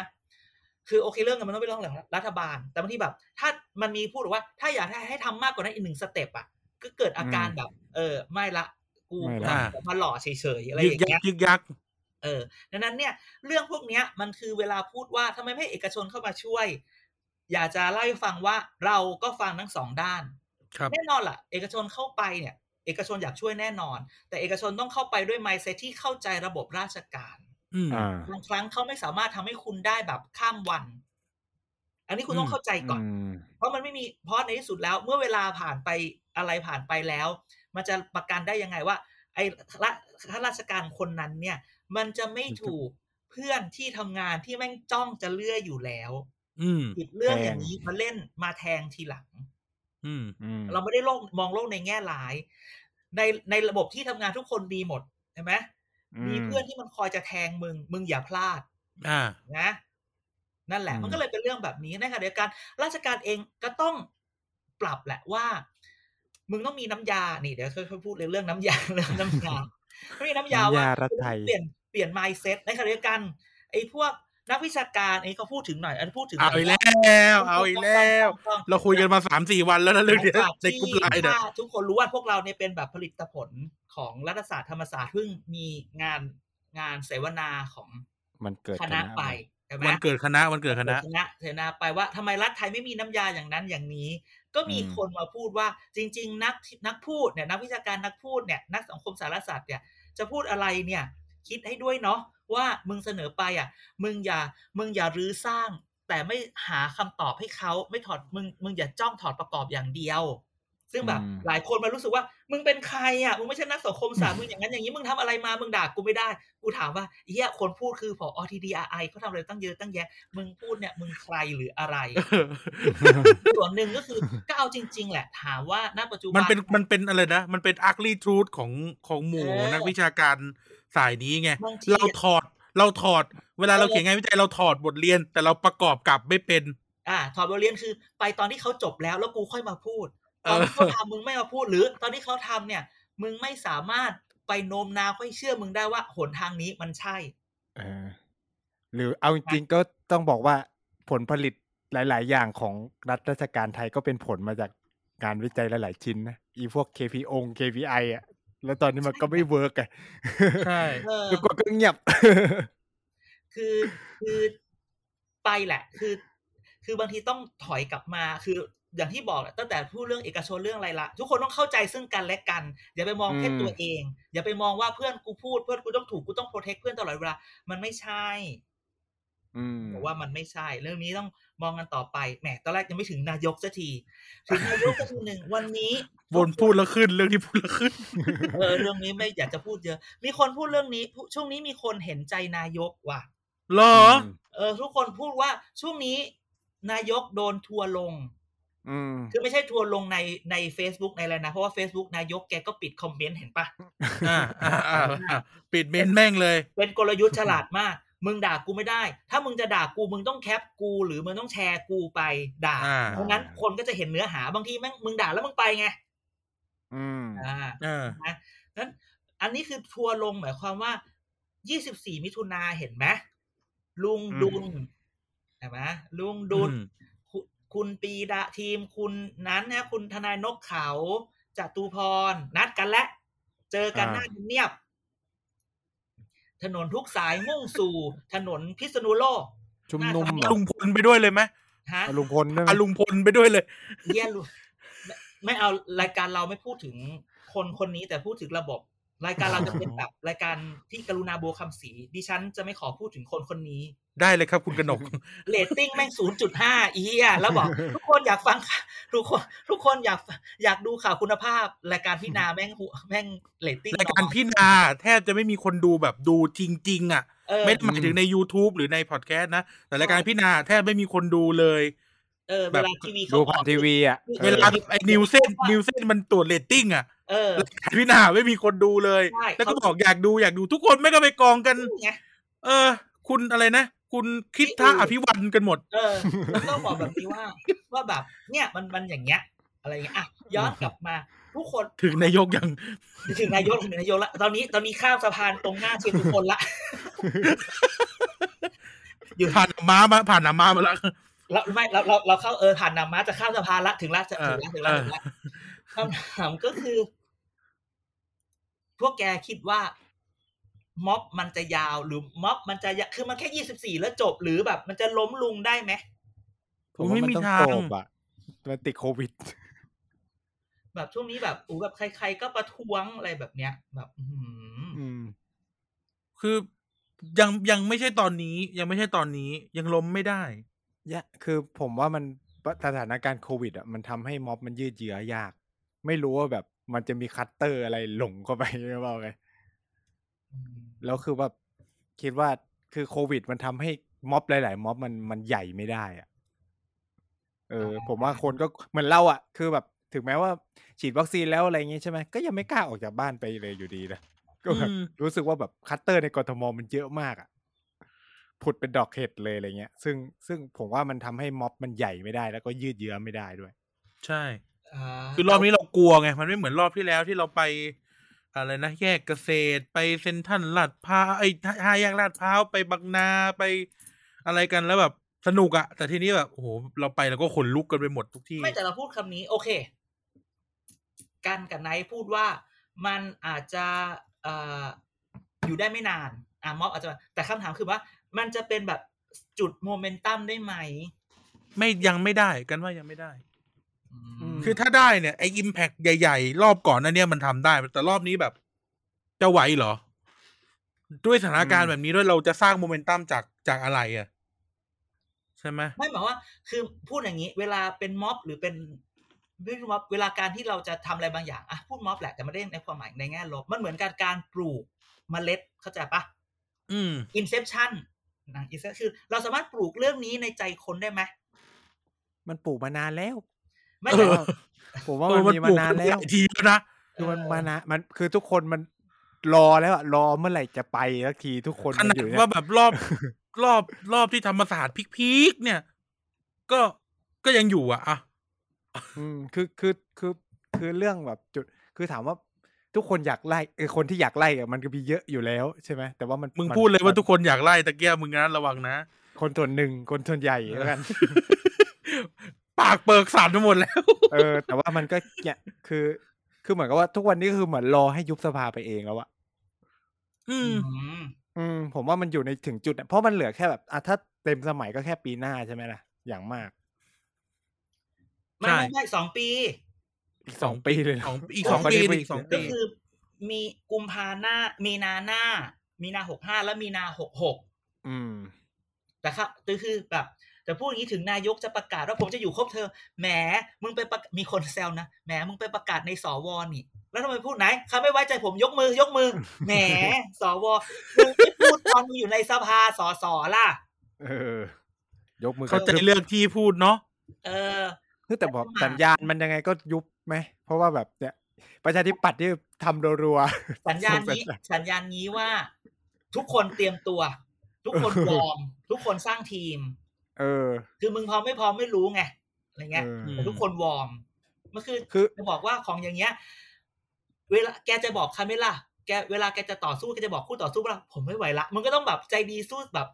คือโอเคเรื่องเงินมันต้องเป็นเรื่องของรัฐบาล แต่บางทีแบบ ถ้ามันมีพูดว่า ถ้าอยากให้ให้ทำมากกว่านั้นอีกหนึ่ง step อะก็เกิดอาการแบบ เออ ไม่ละกูไม่ละมาหล่อเฉยๆอะไรอยึกย่างยักเงี้ยยึกยักเออดังนั้นเนี่ย เรื่องพวกเนี้ยมันคือเวลาพูดว่าทำไมไม่ให้เอกชนเข้ามาช่วย อยากจะเล่าให้ฟังว่าเราก็ฟังทั้งสองด้านครับแน่นอนล่ะ เอกชนเข้าไปเนี่ย เอกชนอยากช่วยแน่นอน แต่เอกชนต้องเข้าไปด้วย mindset ที่เข้าใจระบบราชการอืมอ่า บางครั้งเขาไม่สามารถทำให้คุณได้แบบข้ามวัน อันนี้คุณต้องอืมเข้าใจก่อนอืมเพราะมันไม่มีเพราะในที่สุดแล้ว เมื่อเวลาผ่านไปอะไรผ่านไปแล้ว มันจะประกันได้ยังไงว่า ไอ้ละข้าราชการคนนั้นเนี่ย มันจะไม่ถูกเพื่อนที่ทำงานที่แม่งจ้องจะเลื่อยอยู่แล้ว อืมหยิบเรื่องแทงอย่างนี้มาเล่นมาแทงทีหลัง อืมอืมเราไม่ได้โลกมองโลกในแง่ร้าย ในในระบบที่ทำงานทุกคนดีหมดใช่ไหม มีเพื่อนที่มันคอยจะแทงมึง มึงอย่าพลาดอ่านะ นั่นแหละอืมมันก็เลยเป็นเรื่องแบบนี้ในขณะเดียวกันราชการเองก็ต้องปรับแหละว่า มึงต้องมีน้ำยา นี่เดี๋ยวค่อยๆพูดเรื่องน้ำยาเรื่องน้ำยาไม่มีน้ำยาน้ำว่ายารัฐไทยเปลี่ยนเปลี่ยน mindset ในขณะเดียวกันไอ้พวก นักวิชาการไอ้เขาพูดถึงหน่อย อันนพูดถึงเอาอีกแล้ว เอาอีกแล้วต้องเราคุยกันมาสามสี่วันแล้วนะเรื่องเนี้ยหลังจากในกลุ่มไลน์เนี่ยถ้าทุกคนรู้ว่าพวกเราเนี่ยเป็นแบบผลิตผลของรัฐศาสตร์ธรรมศาสตร์เพิ่งมีงานงานเสวนาของมันเกิดคณะไปใช่ไหมวันเกิดคณะวันเกิดคณะคณะเสวนาไปว่าทำไมรัฐไทยไม่มีน้ำยาอย่างนั้นอย่างนี้ ก็มีคนมาพูดว่าจริง ๆ นักนักพูดเนี่ยนักวิชาการนักพูดเนี่ยนักสังคมสารศาสตร์เนี่ยจะพูดอะไรเนี่ย คิดให้ด้วยเนาะ ว่ามึงเสนอไปอะ มึงอย่ามึงอย่ารื้อสร้าง แต่ไม่หาคำตอบให้เขาไม่ถอดมึงมึงอย่าจ้องถอดประกอบอย่างเดียว ซึ่งแบบอืมหลายคนมารู้สึกว่า มึงเป็นใครอะมึงไม่ใช่นักสังคมศาสตร์มึงอย่างนั้นอย่างนี้มึงทำอะไรมามึงด่ากูไม่ได้ กูถามว่าเฮียคนพูดคือพอทีดีไอเขาทำอะไรตั้งเยอะตั้งแยะ มึงพูดเนี่ยมึงใครหรืออะไร ส่วนหนึ่งก็คือก็เอาจริง ๆ แหละ ถามว่าณปัจจุบันมันเป็นมันเป็นอะไรนะ มันเป็น ugly truth ของของหมู่เออนักวิชาการ สายนี้ไงบางทีเราถอดเราถอด เวลาเราเออเขียนงานวิจัยเราถอดบทเรียน แต่เราประกอบกลับไม่เป็น อ่า ถอดบทเรียนคือ ไปตอนที่เขาจบแล้วแล้วกูค่อยมาพูดเอตออนที่เขาทำมึงไม่มาพูดหรือ ตอนที่เขาทำเนี่ย มึงไม่สามารถไปโน้มน้าวให้เชื่อมึงได้ว่าหนทางนี้มันใช่เออหรือเอาจริงๆก็ต้องบอกว่าผลผลิตหลาย ๆ อย่างของรัฐราชการไทยก็เป็นผลมาจากการวิจัยหลาย ๆ ชิ้นนะ อีพวก KPO KPI อะ แล้วตอนนี้มันก็ไม่เวิร์กอะใช่เออทุกคนก็เงียบ คือคือไปแหละ คือ คือบางทีต้องถอยกลับมา คืออย่างที่บอกแหละตั้งแต่พูดเรื่องเอกชนเรื่องอะไรละทุกคนต้องเข้าใจซึ่งกันและกัน อย่าไปมองแค่อืมตัวเอง อย่าไปมองว่าเพื่อนกูพูดเพื่อนกูต้องถูกกูต้องโปรเทคเพื่อนตลอดเวลามันไม่ใช่ อืมบอกว่ามันไม่ใช่ เรื่องนี้ต้อง มองกันต่อไปแหมตอนแรกยังไม่ถึงนายกสักทีถึงนายกสักทีหนึ่งวันนี้วนพูดแล้วขึ้นเรื่องที่พูดแล้วขึ้นเออเรื่องนี้ไม่อยากจะพูดเยอะ มีคนพูดเรื่องนี้ช่วงนี้มีคนเห็นใจนายกว่ะเหรอ เออ ทุกคนพูดว่าช่วงนี้ นายกโดนทัวร์ลงอืมคือไม่ใช่ทัวร์ลงในใน Facebook ในอะไรนะ เพราะว่า Facebook นายกแกก็ปิดคอมเมนต์เห็นปะอ่าอ่าอ่าอ่าปิดเมนแม่งเลย เป็นกลยุทธ์ฉลาดมาก มึงด่ากูไม่ได้ ถ้ามึงจะด่ากูมึงต้องแคปกู หรือมึงต้องแชร์กูไปด่าอ่าเพราะงั้นคนก็จะเห็นเนื้อหาบางทีแม่งมึงด่าแล้วมึงไปไง อืม อ่าเออนะนั้นอันนี้คือทัวร์ลงหมายความว่า 24 มิถุนาเห็นไหมลุงอืมดุลเห็นไหมลุงดุลอืมคุคุณปีดาทีมคุณนั้นนะคุณทนายนกเขาจตุพรนัดกันแล้วเจอกันหน้าทำเนียบ ถนนทุกสายมุ่งสู่ถนนพิษณุโลก ชุมนุมน่าเหรจะอลุงพลไปด้วยเลยไหมฮะเอาลุงพลด้วยไหมอาลุงพลไปด้วยเลยเยี่ยลุไม่ไม่เอารายการเราไม่พูดถึงคนคนนี้แต่พูดถึงระบบ รายการเราจะเป็นแบบรายการที่กรุณาบัวคำศรีดิฉันจะไม่ขอพูดถึงคนคนนี้ ได้เลยครับคุณกนกเรตติ้งแม่งศูนย์จุดห้าอีเหี้ยแล้วบอก ทุกคนอยากฟังข่าว ทุกคน ทุกคนอยากอยากดูข่าวคุณภาพรายการพี่นาแม่งหัวแม่งเรตติ้งรายการน้อยพี่นา แทบจะไม่มีคนดูแบบดูจริง ๆ อะเออไม่ได้หมายถึงใน YouTube หรือในพอดแคสต์นะ แต่รายการพี่นาแทบไม่มีคนดูเลยเออแบเวบลาทีวีดูเขาอผ่าอนกทีวีอะเออเวลาไอ้ Nielsen Nielsen มันตรวจเรตติ้งอะเออรายการพี่นาไม่มีคนดูเลยใช่แล้วก็เขาบอกอยากดูอยากดูทุกคนไม่ก็ไปกองกันไงเออ คุณอะไรนะ คุณคิดท่าอภิวันกันหมด เออแล้วต้องบอกแบบนี้ว่า ว่าแบบ เนี่ยมันมันอย่างเงี้ย อะไรอย่างเงี้ยอะย้อนกลับมา ทุกคนถึงนายกยังถึงนายกถึงนายกละตอนนี้ตอนนี้ข้ามสะพานตรงหน้าเชียงทุกคนละอยู่ผ่านม้ามาผ่านน้ำม้ามาแล้วเราไม่เราเราเราเข้าเออผ่านนำมาจะข้ามสะพานละถึงละถึงละถึงละเออถึงละคำถามก็คือ พวกแกคิดว่า ม็อบมันจะยาวหรือม็อบมันจะยะคือมันแค่ยี่สิบสี่แล้วจบหรือแบบ มันจะล้มลุงได้ไหมผมว่าไม่มันมีต้องทางจบอะมันติดโควิด แบบช่วงนี้แบบอูแบบใคร ๆ ก็ประท้วงอะไรแบบเนี้ย แบบอื้อหืออืมคือยังยังไม่ใช่ตอนนี้ ยังไม่ใช่ตอนนี้ ยังล้มไม่ได้ยะคือผมว่ามันสถานการณ์โควิด อะ มันทำให้ม็อบมันยืดเยื้อยาก ไม่รู้ว่าแบบ มันจะมีคลัสเตอร์อะไรหลงเข้าไปหรือเปล่าไง แล้วคือว่าคิดว่าคือโควิดมันทำให้ม็อบหลาย ๆ ม็อบมันมันใหญ่ไม่ได้อะเออ ผมว่าคนก็เหมือนเราอะ คือแบบถึงแม้ว่า ฉีดวัคซีนแล้วอะไรอย่างงี้ใช่ไหมก็ยังไม่กล้าออกจากบ้านไปเลยอยู่ดีนะก็แบบอืมรู้สึกว่าแบบคลัสเตอร์ในกทมมันเยอะมากอะผุดเป็นดอกเห็ดเลยอะไรเงี้ย ซึ่งซึ่งผมว่ามันทำให้ม็อบมันใหญ่ไม่ได้ แล้วก็ยืดเยื้อไม่ได้ด้วย ใช่อ่าคือรอบนี้เรากลัวไง มันไม่เหมือนรอบที่แล้วที่เราไป อะไรนะแยกเกษตรไปเซนทรันลาดพร้าวไอ้ห้าแยกลาดพร้าวไปบางนาไปอะไรกันแล้วแบบสนุกอะแต่ทีนี้แบบโอ้โหเราไปแล้วก็ขนลุกกันไปหมดทุกที่ ไม่แต่เราพูดคำนี้ โอเค กันกับไนท์พูดว่ามันอาจจะเอ่ออยู่ได้ไม่นานอะม็อบอาจจะแต่คำถามคือว่า มันจะเป็นแบบจุดโมเมนตัมได้ไหม ไม่ยังไม่ได้กันว่ายังไม่ได้อืมม คือถ้าได้เนี่ยไอ้อิมแพกใหญ่ๆ รอบก่อนนั้นเนี่ยมันทำได้ แต่รอบนี้แบบ จะไหวเหรอ ด้วยสถานการณ์อืมแบบนี้ด้วยเราจะสร้างโมเมนตัมจากจากอะไรอะ ใช่ไหมไม่หมายว่า คือพูดอย่างนี้ เวลาเป็นม็อบหรือเป็นไม่รู้ม็อบเวลาการที่เราจะทำอะไรบางอย่างอะพูดม็อบแหละแต่ไม่ได้ในความหมายในแง่ลบมันเหมือนการการปลูกเมล็ดเข้าใจปะอืม Inception หนัง Inception คือ เราสามารถปลูกเรื่องนี้ในใจคนได้ไหมมันปลูกมานานแล้ว ไม่เอใช่อผมว่าเอมัอนมันมีปมาลูกนานแล้วหลายทีแล้วนะคือมันมานานมันคือทุกคนมันรอแล้วอะรอเมื่อไหร่จะไปสักทีทุกคนขมันนาอดยู่เนี่ยว่าแบบรอบรอบรอบที่ธรรมศาสตร์พีคๆเนี่ย ก็ก็ยังอยู่อะอะอืมคือคือคือคือเรื่องแบบจุด คือถามว่าทุกคนอยากไล่เออคนที่อยากไล่อะมันก็มีเยอะอยู่แล้วใช่ไหมแต่ว่ามันมึงนพูดเลยว่ามันทุกคนอยากไล่ตะเกียบมึงนะระวังนะคนส่วนหนึ่งคนส่วนใหญ่แล้วกัน ปากเปิกสารไปหมดแล้ว เออ แต่ว่ามันก็เนี่ยคือ คือเหมือนกับว่าทุกวันนี้ก็คือเหมือนรอให้ยุบสภาไปเองแล้วอะอืม อืมอืมผมว่ามันอยู่ในถึงจุดอะเพราะมันเหลือแค่แบบอะถ้าเต็มสมัยก็แค่ปีหน้าใช่ไหมล่ะ อย่างมากไม่ใช่ไม่ไม่สองปี อีกสองปีเลยเหรสองอีกอ๋สองก็ปีได้ไปอีกสองก็ปีคือ มีกุมภาหน้า มีนาหน้า มีนาหกห้าแล้วมีนาหกหกอืมแต่ครับคือคือแบบ แต่พูดอย่างนี้ถึงนายกจะประกาศว่าผมจะอยู่ครบเธอมแหมมึงไปประกาศมีคนแซวนะแหมมึงไปประกาศในสวนี่แล้วทำไมพูดไหนใครไม่ไว้ใจผมยกมือยกมือแหมสวมึงไม่พูดตอนมึงอยู่ในสภาสสล่ะเออยกมือเข้าใจกระทืบเรื่องที่พูดเนาะเออคือแต่บอกแต่ว่าสัญญาณมันยังไงก็ยุบไหมเพราะว่าแบบเนี่ยประชาธิปัตย์ที่ทำรัวๆสัญญาณนี้ส่งญาณสัญญาณนี้ว่า ทุกคนเตรียมตัว ทุกคนวอร์มทุกคนสร้างทีม เออ คือมึงพร้อมไม่พร้อมไม่รู้ไงอะไรเงี้ยเออแต่ทุกคน warm มันคือคือจะบอกว่าของอย่างเงี้ย เวลาแกจะบอกใครไหมล่ะแกเวลาแกจะต่อสู้แกจะบอกคู่ต่อสู้ว่าผมไม่ไหวละมันก็ต้องแบบใจดีสู้แบบ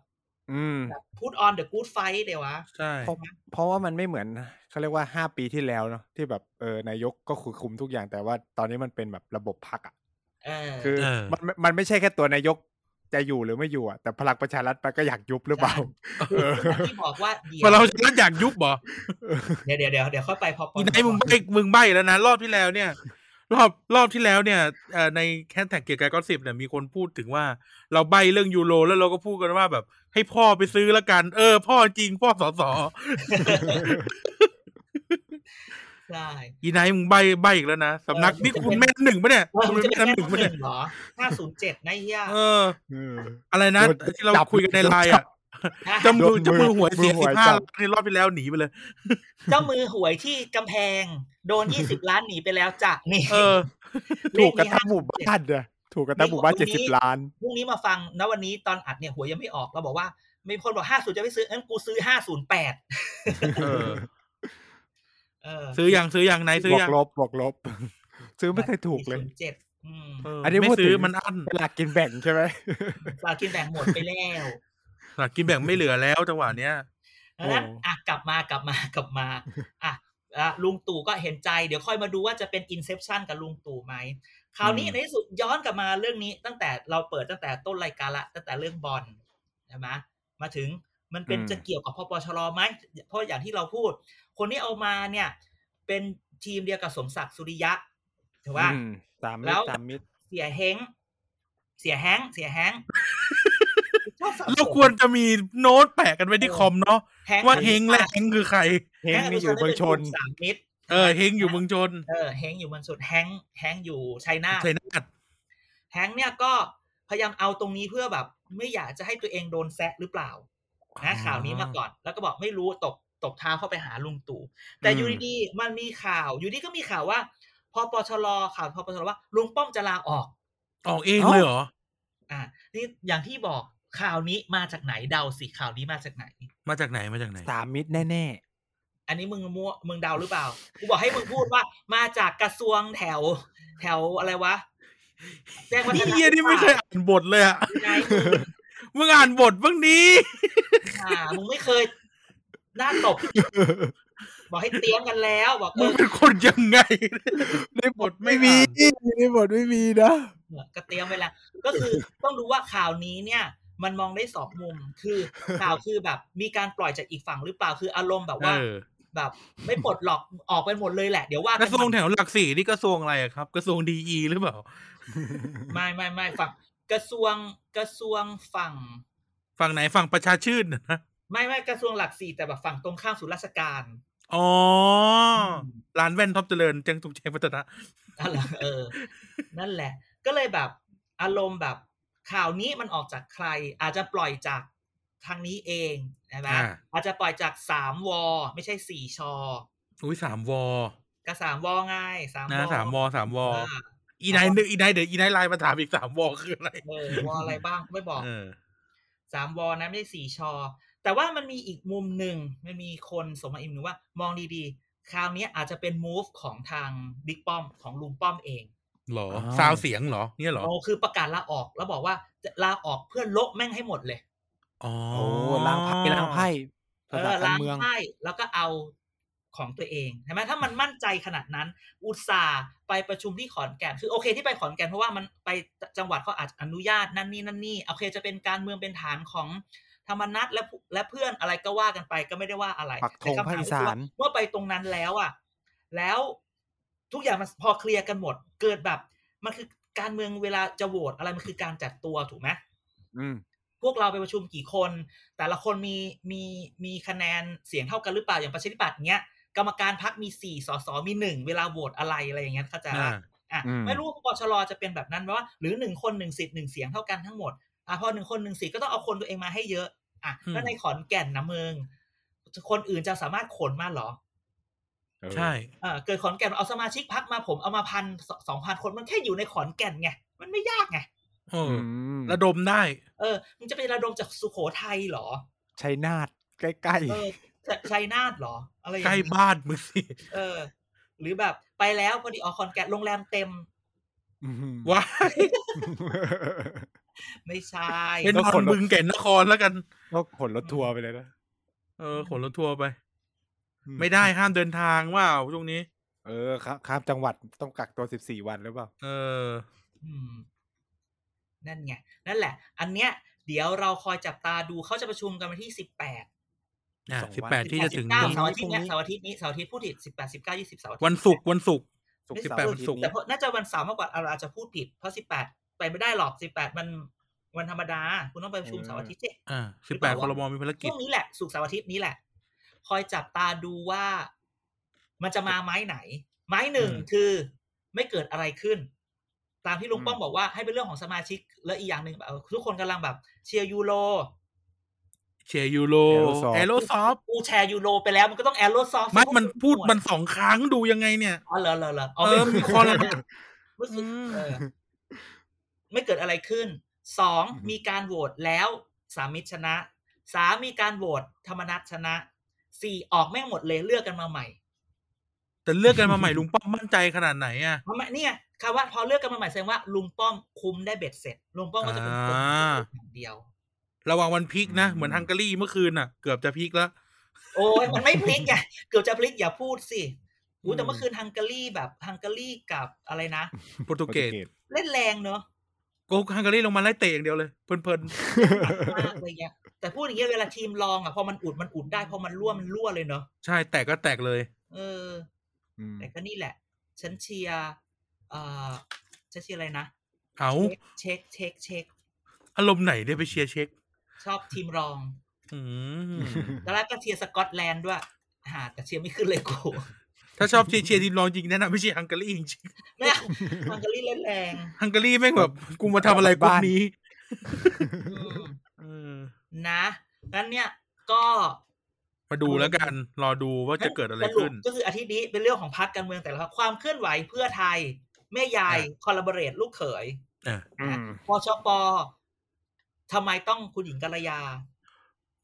อืมแบบพูด on the good fight เดี๋ยววะใช่เพราะเพราะว่ามันไม่เหมือนเขาเรียกว่าห้าปีที่แล้วเนาะที่แบบเออนายกก็คือคุมทุกอย่างแต่ว่าตอนนี้มันเป็นแบบระบบพรรคอะเออคือเออมันมันไม่ใช่แค่ตัวนายก จะอยู่หรือไม่อยู่อะแต่พลังประชารัฐมันก็อยากยุบหรือเปล่าเออที่บอกว่าเดี๋ยวพอเราจะอยากยุบเหรอเดี๋ยวเดี๋ยวเดี๋ยวเดี๋ยวค่อยไปพออีไนท์มึงใบมึงใบแล้วนะรอบที่แล้วเนี่ย รอบรอบที่แล้วเนี่ยเอ่อในแคสแท็กเกียร์กายก็สิบเนี่ยมีคนพูดถึงว่า เราใบเรื่องยูโรแล้วเราก็พูดกันว่าแบบ ให้พ่อไปซื้อแล้วกัน เออ พ่อจริงพ่อสอสอ ใช่อีไนท์มึงใบใบอีกแล้วนะสำนักนี่คุณแม่นหนึ่งปะเนี่ยว่าคุณมันจะเป็นเป็นแม่นหแค่นึ่งปะเนี่ยหนึ่งเหรอห้าศูนย์เจ็ดนะเฮียเออเอออะไรนะโดนที่เราจับคุยกันในไลน์อะจำมือโดนจำมือหวยเสียมือหสิวยบห้าจับล้านในรอบที่แล้วหนีไปเลย เจ้ามือหวยที่กำแพง โดนยี่สิบล้านหนีไปแล้วจ้ะนี่เออ ถูกกันทั้งหมู่บ้านเนี่ยถูกกันทั้งหมู่บ้านเจ็ดสิบล้านพรุ่งนี้มาฟังนะวันนี้ตอนอัดเนี่ยหวยยังไม่ออกเราบอกว่ามีคนบอกห้าศูนย์จะไม่ซื้องั้นกูซื้อห้าศูนย์แปดเออเออ ซื้อยังซื้อยังไหนซื้บอวยักงลบบวกลบ ซื้อไม่เคยถูกเลยเจ็ดอืมเอออันนี้ไม่พูดซื้อถึงมันอั้นเวลากินแบ่งใช่ไหมฝากกินแบ่งหมดไปแล้วสลากกินแบ่งไม่เหลือแล้วจังหวะเนี้ยดังนั้นโอ้อะกลับมากลับมากลับมาอะอะลุงตู่ก็เห็นใจเดี๋ยวค่อยมาดูว่าจะเป็นอินเซ t ชันกับลุงตู่ไหมคราวนี้ในที่สุดย้อนกลับมาเรื่องนี้ตั้งแต่เราเปิดตั้งแต่ต้นรายการละตั้งแต่เรื่องบอลใช่ไหมมาถึงมันเป็นจะเกี่ยวกับพปชรไหมเพราะอย่างที่เราพูด คนที่เอามาเนี่ย เป็นทีมเดียวกับสมศักดิ์สุริยะถือว่าอืมสามมิแล้ตวรสามมิตรเสียเฮงเสียแฮงเสียแฮงชอบสะสมเราควรจะมีโน้ตแปะกันไว้ที่คอมเนาะแฮงว่าเฮงและเฮงคือใครเฮงนี่อยู่เมืองชนสามมิตรเออเฮงอยู่เมืองชนเออแฮงอยู่เมืองชนแฮงแฮงอยู่ชัยนาทชัยนาทแฮงเนี่ยก็พยายามเอาตรงนี้เพื่อแบบ ไม่อยากจะให้ตัวเองโดนแซะหรือเปล่านะข่าวนี้มาก่อน แล้วก็บอกไม่รู้ตก ตกเท้าเข้าไปหาลุงตู่ แต่อืมอยู่ดีๆมันมีข่าว อยู่ดีก็มีข่าวว่าพอปชรข่าวพอปชรว่าลุงป้อมจะลาออก ออกเองเลยเหรอ อ่า นี่อย่างที่บอกข่าวนี้มาจากไหนเดาสิข่าวนี้มาจากไหน มาจากไหนมาจากไหนสามมิตรแน่อันนี้มึงมั่วมึงเดาหรือเปล่ากูบอกให้มึงพูดว่า มาจากกระทรวงแถว แถวอะไรวะแจ้งวัฒนี่นะเฮียนี่ไม่เคยอ่านบทเลยอะไงมึงอ่านบทบ้างนี้อ่ามึงไม่เคย หน้าตบบอกให้เตรียมกันแล้วบอกเอมึงอเป็นคนยังไงๆในบทไม่ไม่มีอ่านในบทไม่มีนะก็เตรียมไว้แล้วก็คือต้องดูว่าข่าวนี้เนี่ย มันมองได้สองมุมคือข่าวคือแบบ มีการปล่อยจากอีกฝั่งหรือเปล่าคืออารมณ์แบบว่าเออแบบไม่ปลดหลอกออกไปหมดเลยแหละ เดี๋ยวว่ากกัระทรวงแถวหลักสี่นี่กระทรวงอะไรอะครับ กระทรวงดีอีหรือเปล่า ไม่ไม่ไม่ฝั่งกระทรวงกระทรวงฝั่ง ฝั่งไหนฝั่งประชาชื่นน่ะนะ ไม่ไม่กระทรวงหลักสี่แต่แบบฝั่งตรงข้ามศูนย์ราชการ อ๋อ ร้านแว่นท็อปเจริญจังสุขแจ้งวัฒนะนั่นแหละเออ นั่นแหละ ก็เลยแบบอารมณ์แบบข่าวนี้มันออกจากใคร อาจจะปล่อยจากทางนี้เองใช่ไหมอ่าอาจจะปล่อยจากสามวอไม่ใช่สี่ชออุ้ยสามวอก็สามวอไง่ายสามวนะอสามวอสามวอเอออีไนท์นึกอีไนท์เดี๋ยวอีไนท์ไลน์มาถามอีกสามวอคืออะไรเออวออะไรบ้างไม่บอกเออสามวอนะไม่ใช่สี่ชอ แต่ว่ามันมีอีกมุมหนึ่งมันมีคนส่งมาอีกหนึ่งว่ามองดีๆ คราวนี้อาจจะเป็น move ของทางบิ๊กป้อมของลุงป้อมเองหรออ๋อซาวเสียงเหรอเนี่ยเหรอโอ้คือประกาศลาออกแล้วบอกว่าจะลาออกเพื่อโละแม่งให้หมดเลยอ๋อโอ้ล้างไพ่ล้างไพ่เอภาษาอการล้างเมืองไพ่แล้วก็เอาของตัวเองใช่ไหมถ้ามันมั่นใจขนาดนั้น อุตส่าห์ไปประชุมที่ขอนแก่นคือโอเคที่ไปขอนแก่นเพราะว่ามันไปจังหวัดเขาอาจอนุญาตนั่นนี่นั่นนี่โอเคจะเป็นการเมืองเป็นฐานของ ธรรมนัตและผู้และเพื่อนอะไรก็ว่ากันไปก็ไม่ได้ว่าอะไรปักธงแต่คำถมภาคอีสานก็คือว่เมื่อไปตรงนั้นแล้วอะ แล้วทุกอย่างมันพอเคลียร์กันหมด เกิดแบบ มันคือการเมืองเวลาจะโหวตอะไรมันคือการจัดตัวถูกไหมอืมพวกเราไปประชุมกี่คน แต่ละคนมีมีมีคะแนนเสียงเท่ากันหรือเปล่าอย่างประชาธิปัตย์เนี้ยกรรมการพักมีสี่สสมีหนึ่งเวลาโหวตอะไรอะไรอย่างเงี้ยเข้าใจอ่าปะอะอืมไม่รู้ว่าปชรจะเป็นแบบนั้นไหมว่า หรือหนึ่งคนหนึ่งสิทธิ์หนึ่งเสียงเท่ากันทั้งหมดอะพอหนึ่งคนหนึ่งสิทธิ์ก็ต้องเอาคนตัวเองมาให้เยอะ อะอืมแล้วในขอนแก่นนะเมืองคนอื่นจะสามารถขนมาเหรอเออใช่อ่าเกิดขอนแก่นเอาสมาชิกพักมาผมเอามาพันสองพันคนมันแค่อยู่ในขอนแก่นไงมันไม่ยากไงเออือมระดมได้ เออมึงจะไประดมจากสุโขทัยเหรอชัยนาทใกล้เออชัยนาทเหรอ อะไรอย่างใกล้เงี้ยบ้านมึงสิเออ หรือแบบไปแล้วพอดีออกคอนแกรโรงแรมเต็มๆอืมว้าย ไม่ใช่เป็นก็นอคนนละบึงแก่นนครแล้วกันก็ขนรถทัวร์ไปเลยนะเออขนรถทัวร์ไปอืไม่ได้ห้ามเดินทางว่าช่วงนี้ เออครับข้ามจังหวัดต้องกักตัวสิบสี่วันหรือเปล่าเอออืมนั่นไงนั่นแหละ อันเนี้ย เดี๋ยวเราคอยจับตาดูเขาจะประชุมกันวันที่สิบแปดอะสองสิบวันแปดที่จะถึงเก้านี้เสาร์อาทิตย์เนี้ยพรุ่งนี้เสาร์อาทิตย์นี้เสาร์อาทิตย์พูดผิดสิบแปดสิบเก้ายี่สิบเสาร์อาทิตย์วันศุกร์วันศุกร์ศุกไม่ร์สิบเสาแปดร์วัอานทิตศุกย์ร์แต่นี้เพราะน่าจะวันเสาร์มากกว่าเราอาจจะพูดผิดเพราะสิบแปด ไปไม่ได้หรอกสิบแปดมันวันธรรมดา คุณต้องไปประชุมเสาร์อาทิตย์สิอ่าสิบแปดคอรมอมีภารกิจช่วงนี้แหละศุกร์เสาร์อาทิตย์นี้แหละ คอยจับตาดูว่ามันจะมาไม้ไหน ไม้หนึ่งอืมคือไม่เกิดอะไรขึ้น ตามที่ลุงอืมป้อมบอกว่าให้เป็นเรื่องของสมาชิก และอีกอย่างหนึ่งแบบทุกคนกำลังแบบเชียร์ยูโรเชียร์ยูโร Aerosoft Aero soft กูเชียร์ยูโรไปแล้วมันก็ต้อง Aerosoft ไม่มันพูดมันสองครั้งดูยังไงเนี่ยอ๋อเหรอเหรอเหรอเออมีคนละรู้สึกอืมเออ ไม่เกิดอะไรขึ้นสองอืมมีการโหวตแล้วสามมิตรชนะสามมีการโหวตธรรมนัตชนะสี่ออกแม่งหมดเลยเลือกกันมาใหม่ แต่เลือกกันมาใหม่ลุงป้อมมั่นใจขนาดไหนอะทำไมเนี่ยคำว่าพอเลือกกันมาใหม่แสดงว่าลุงป้อมคุมได้เบ็ดเสร็จลุงป้อมก็จะเป็นคนอ่าอย่างเดียว ระวังวันพลิกนะอืมเหมือนฮังการีเมื่อคืนอะ เกือบจะพลิกแล้ว โอ้ยมันไม่พลิกไงเกือบจะพลิกอย่าพูดสิอู้แต่อืมเมื่อคืนฮังการีแบบฮังการีกับอะไรนะโปรตุเกสเล่นแรงเนอะ โกฮังการีลงมาไล่เตะอย่างเดียวเลยเพลินมากเลยเงี้ยแต่พูดอย่างเงี้ยเวลาทีมรองอะพอมันอุดมันอุดได้พอมันรั่วมันรั่วเลยเนอะๆใช่แตกก็แตกเลย เอออืมแต่ก็นี่แหละ ฉันเชียร์เอ่อฉันเชียร์อะไรนะเอาเช็กเช็กเช็กอารมณ์ไหนได้ไปเชียร์เช็ก ชอบทีมรอง อืมแล้วก็เชียร์สกอตแลนด์ด้วยหาแต่เชียร์ไม่ขึ้นเลยกู ถ้าชอบเชียร์เชียร์ทีมรองจริงแนะนำไม่ใช่ฮังการีจริงแม่ฮังการีเล่นแรงๆฮังการีแม่งแบบกูมาทำอะไรพวกนี้อืมเออนะงั้นเนี่ยก็มาดูแล้วกัน รอดูว่าจะเกิดอะไรสรุปขึ้น ก็คืออาทิตย์นี้เป็นเรื่องของพักการเมืองแต่ละพรรคความเคลื่อนไหวเพื่อไทย แม่ยายอะคอลลาบอเรตลูกเขยอะอืมปชปทำไมต้องคุณหญิงกัลยา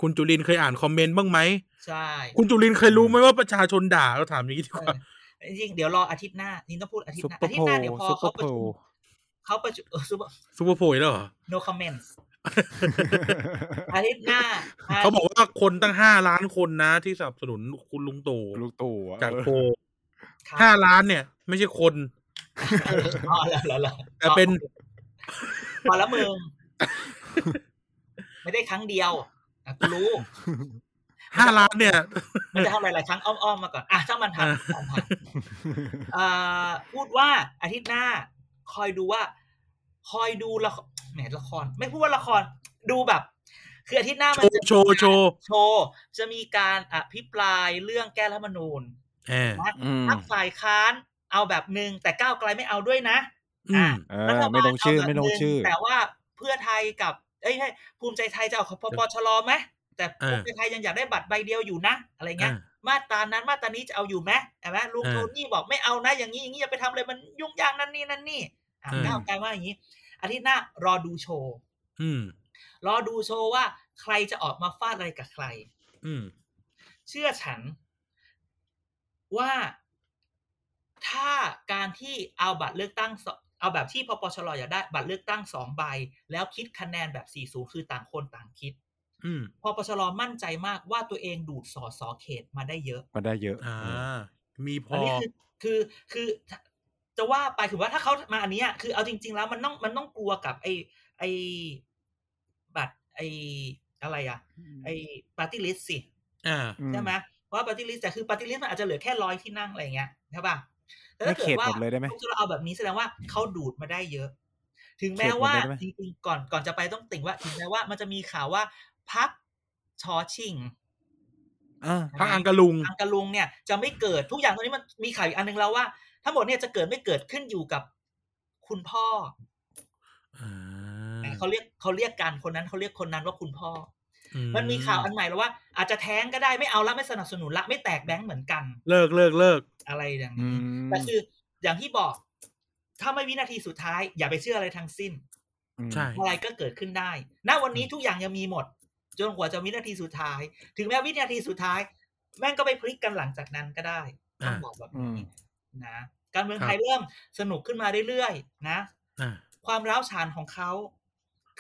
คุณจุลินเคยอ่านคอมเมนต์บ้างไหมใช่คุณจุลินเคยรู้ไหมว่าประชาชนด่าเราถามอย่างนี้ดีกเอว่าอจริงๆเดี๋ยวรออาทิตย์หน้านี่ต้องพูดอาทิตย์ซุปหน้าเปออาร์ทิตโพย์หน้าลเดี๋ยวพอซุปเปอเขาร์ประโพลชุมเขาประชุมเออซุปเปอร์ซูเปอร์โพยแล้วเหรอ no comments อาทิตย์หน้า เขาบอกว่าคนตั้งห้าล้านคนนะ ที่สนับสนุนคุณลุงตู่ลูกตู่อะจากเออโพลครับห้าล้านเนี่ย ไม่ใช่คนอ๋อเหรอเหรอเหรอแต่เป็นพอแล้วมึง ไม่ได้ครั้งเดียวอะ กูรู้ห้าล้านเนี่ยมันจะทำหลายๆครั้งอ้อมๆมาก่อนอะช่างมันผ่านอ่าผ่านผ่านอ่าพูดว่าอาทิตย์หน้า คอยดูว่า คอยดูละครแหมละคร ไม่พูดว่าละคร ดูแบบ คืออาทิตย์หน้าโชมันว์จะโชว์โชว์โชว์จะมีการอภิปรายเรื่องแก้รัฐธรรมนูญเออนะอืมพรรคฝ่ายค้านเอาแบบหนึ่งแต่ก้าวไกลไม่เอาด้วยนะอืมเออรัฐบาลไม่ลงชื่อเาแบบไม่ลงหนึ่ชื่อ แต่ว่าเพื่อไทยกับ เอ้ยให้ภูมิใจไทยจะเอาพปชรไหมแต่เออภูมิใจไทยยังอยากได้บัตรใบเดียวอยู่นะ อะไรเงี้ยอ่ามาตรานั้นมาตรานี้จะเอาอยู่ไหมใช่ไหมลุงเออโทนี่บอกไม่เอานะ อย่างนี้อย่างนี้อย่าไปทำเลยมันยุ่งยากนั่นนี่นั่นนี่อะเออก้าวไกลว่าอย่างนี้อาทิตย์หน้ารอดูโชว์อืมรอดูโชว์ว่าใครจะออกมาฟาดอะไรกับใคร อืมเชื่อฉัน ว่าถ้าการที่เอาบัตรเลือกตั้งส เอาแบบที่พปชรอยากได้บัตรเลือกตั้งสองใบ แล้วคิดคะแนนแบบสี่ศูนย์คือต่างคนต่างคิดอืมพปชรมั่นใจมากว่าตัวเองดูดสอสอเขตมาได้เยอะ มาได้เยอะอ่ามีพอันอนี้คือคือคือจะว่าไปคือว่าถ้าเขามาอันเนี้ยคือเอาจริง ๆ แล้วมันต้องมันต้องกลัวกับไอไอบัตรไออะไรอะไอปาร์ตี้ลิสสิอ่าอืมใช่ไหมเพราะว่าปฏิริษีแต่คือปฏิริษีมันอาจจะเหลือแค่ร้อยที่นั่งอะไรเงี้ยใช่ป่ะ แต่ไม่ถ้าเกิเขดตว่าหมดเลยได้ไหมเราเอาแบบนี้แสดงว่าเขาดูดมาได้เยอะ ถึงแม้เขตหมดว่าเลยได้ไหมจริงๆก่อนก่อนจะไปต้องติ่งว่า ถึงแม้ว่ามันจะมีข่าวว่าพักชอชิงอ่าพักอังกะลุง อังกะลุงเนี่ยจะไม่เกิดทุกอย่างตอนนี้มันมีข่าวอีกอันหนึ่งแล้วว่า ทั้งหมดเนี่ยจะเกิดไม่เกิดขึ้นอยู่กับคุณพ่ออ่าเขาเรียกเขาเรียกกันคนนั้นเขาเรียกคนนั้นว่าคุณพ่ออือ มันมีข่าวอันใหม่แล้วว่า อาจจะแท้งก็ได้ไม่เอาละไม่สนับสนุนละไม่แตกแบงค์เหมือนกัน เลิกเลิกเลิกอะไรอย่างอืนี้มแต่คืออย่างที่บอก ถ้าไม่วินาทีสุดท้าย อย่าไปเชื่ออะไรทั้งสิ้นอืมใช่อะไรก็เกิดขึ้นได้ ณวันนี้ทุกอย่างยังมีหมด จนกว่าจะวินาทีสุดท้าย ถึงแม้วินาทีสุดท้าย แม่งก็ไปพลิกกันหลังจากนั้นก็ได้ต้องอ่าบอกแบบอืมนี้นะการเมืองครับไทยเริ่มสนุกขึ้นมาเรื่อยๆนะอ่าความร้าวฉานของเขา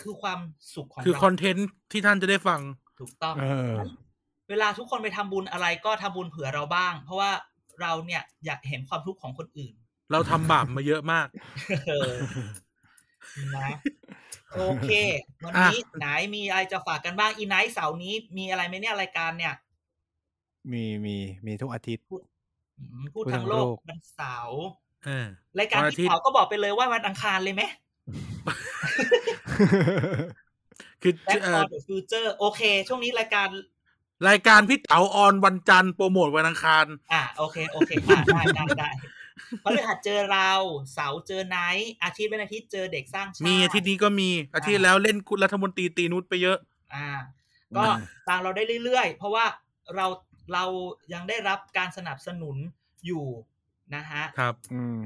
คือความสุขของคือเราคอนเทนต์ที่ท่านจะได้ฟังถูกต้องเออเวลาทุกคนไปทำบุญอะไรก็ทำบุญเผื่อเราบ้าง เพราะว่าเราเนี่ยอยากเห็นความทุกข์ของคนอื่น เราทำบาปมาเยอะมากเออนะโอเค วันนี้ไหนมีอะไรจะฝากกันบ้างอีไนท์เสาร์นี้มีอะไรไหมเนี่ยรายการเนี่ย มีมีมีทุกอาทิตย์อืมพูดพูดทาทางงโลโลกกวันเสาร์เออรายการวันอาทิที่ตย์เผาก็บอกไปเลยว่าวันอังคารเลยไหม คือ Back เอ่อ for the Future โอเค ช่วงนี้รายการ รายการพี่เต๋าออนวันจันทร์โปรโมทวันอังคาร อะโอเค โอเคอะได้ได้ได้พฤหัสเจอเรา เสาร์เจอไนท์อาทิตย์เป็นอาทิตย์เจอเด็กสร้างชาติมีอาทิตย์นี้ก็มี อาทิตย์แล้วเล่นคุณรัฐมนตรีตีนุชไปเยอะ อ่า ก็ตามเราได้เรื่อยๆ เพราะว่าเราเรายังได้รับการสนับสนุนอยู่นะฮะ ครับ อืม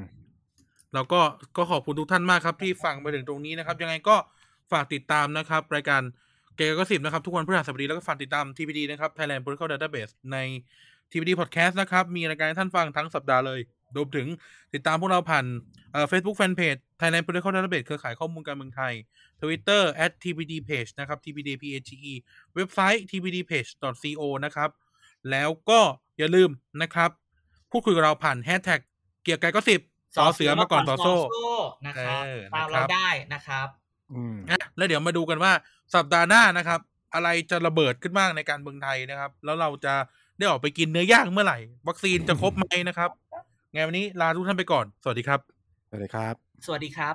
แล้วก็ก็ขอบคุณทุกท่านมากครับที่ฟังไปถึงตรงนี้นะครับ ยังไงก็ฝากติดตามนะครับ รายการเกย์ก็สิบนะครับ ทุกวันพฤหัสบดีแล้วก็ฝากติดตาม TPD นะครับ Thailand Political Database ใน TPD Podcast นะครับ มีรายการให้ท่านฟังทั้งสัปดาห์เลยรวมถึงติดตามพวกเราผ่านเอ่อ Facebook Fanpage Thailand Political Database เครือข่ายข้อมูลการเมืองไทย Twitter at TPD Page นะครับ TPD PAGE เว็บไซต์ tpdpage.co นะครับ แล้วก็อย่าลืมนะครับ พูดคุยกับเราผ่านแฮชแท็กเกียร์กายก็สิบ สอเสือมาก่อนต่อโซ่นะครับเออตามนะครัเราบได้นะครับ อืมนะแล้วเดี๋ยวมาดูกันว่าสัปดาห์หน้านะครับ อะไรจะระเบิดขึ้นบ้างในการเมืองไทยนะครับ แล้วเราจะได้ออกไปกินเนื้อย่างเมื่อไหร่ วัคซีนจะครบไหมนะครับไงวันนี้ลาทุกท่านไปก่อน สวัสดีครับ สวัสดีครับ สวัสดีครับ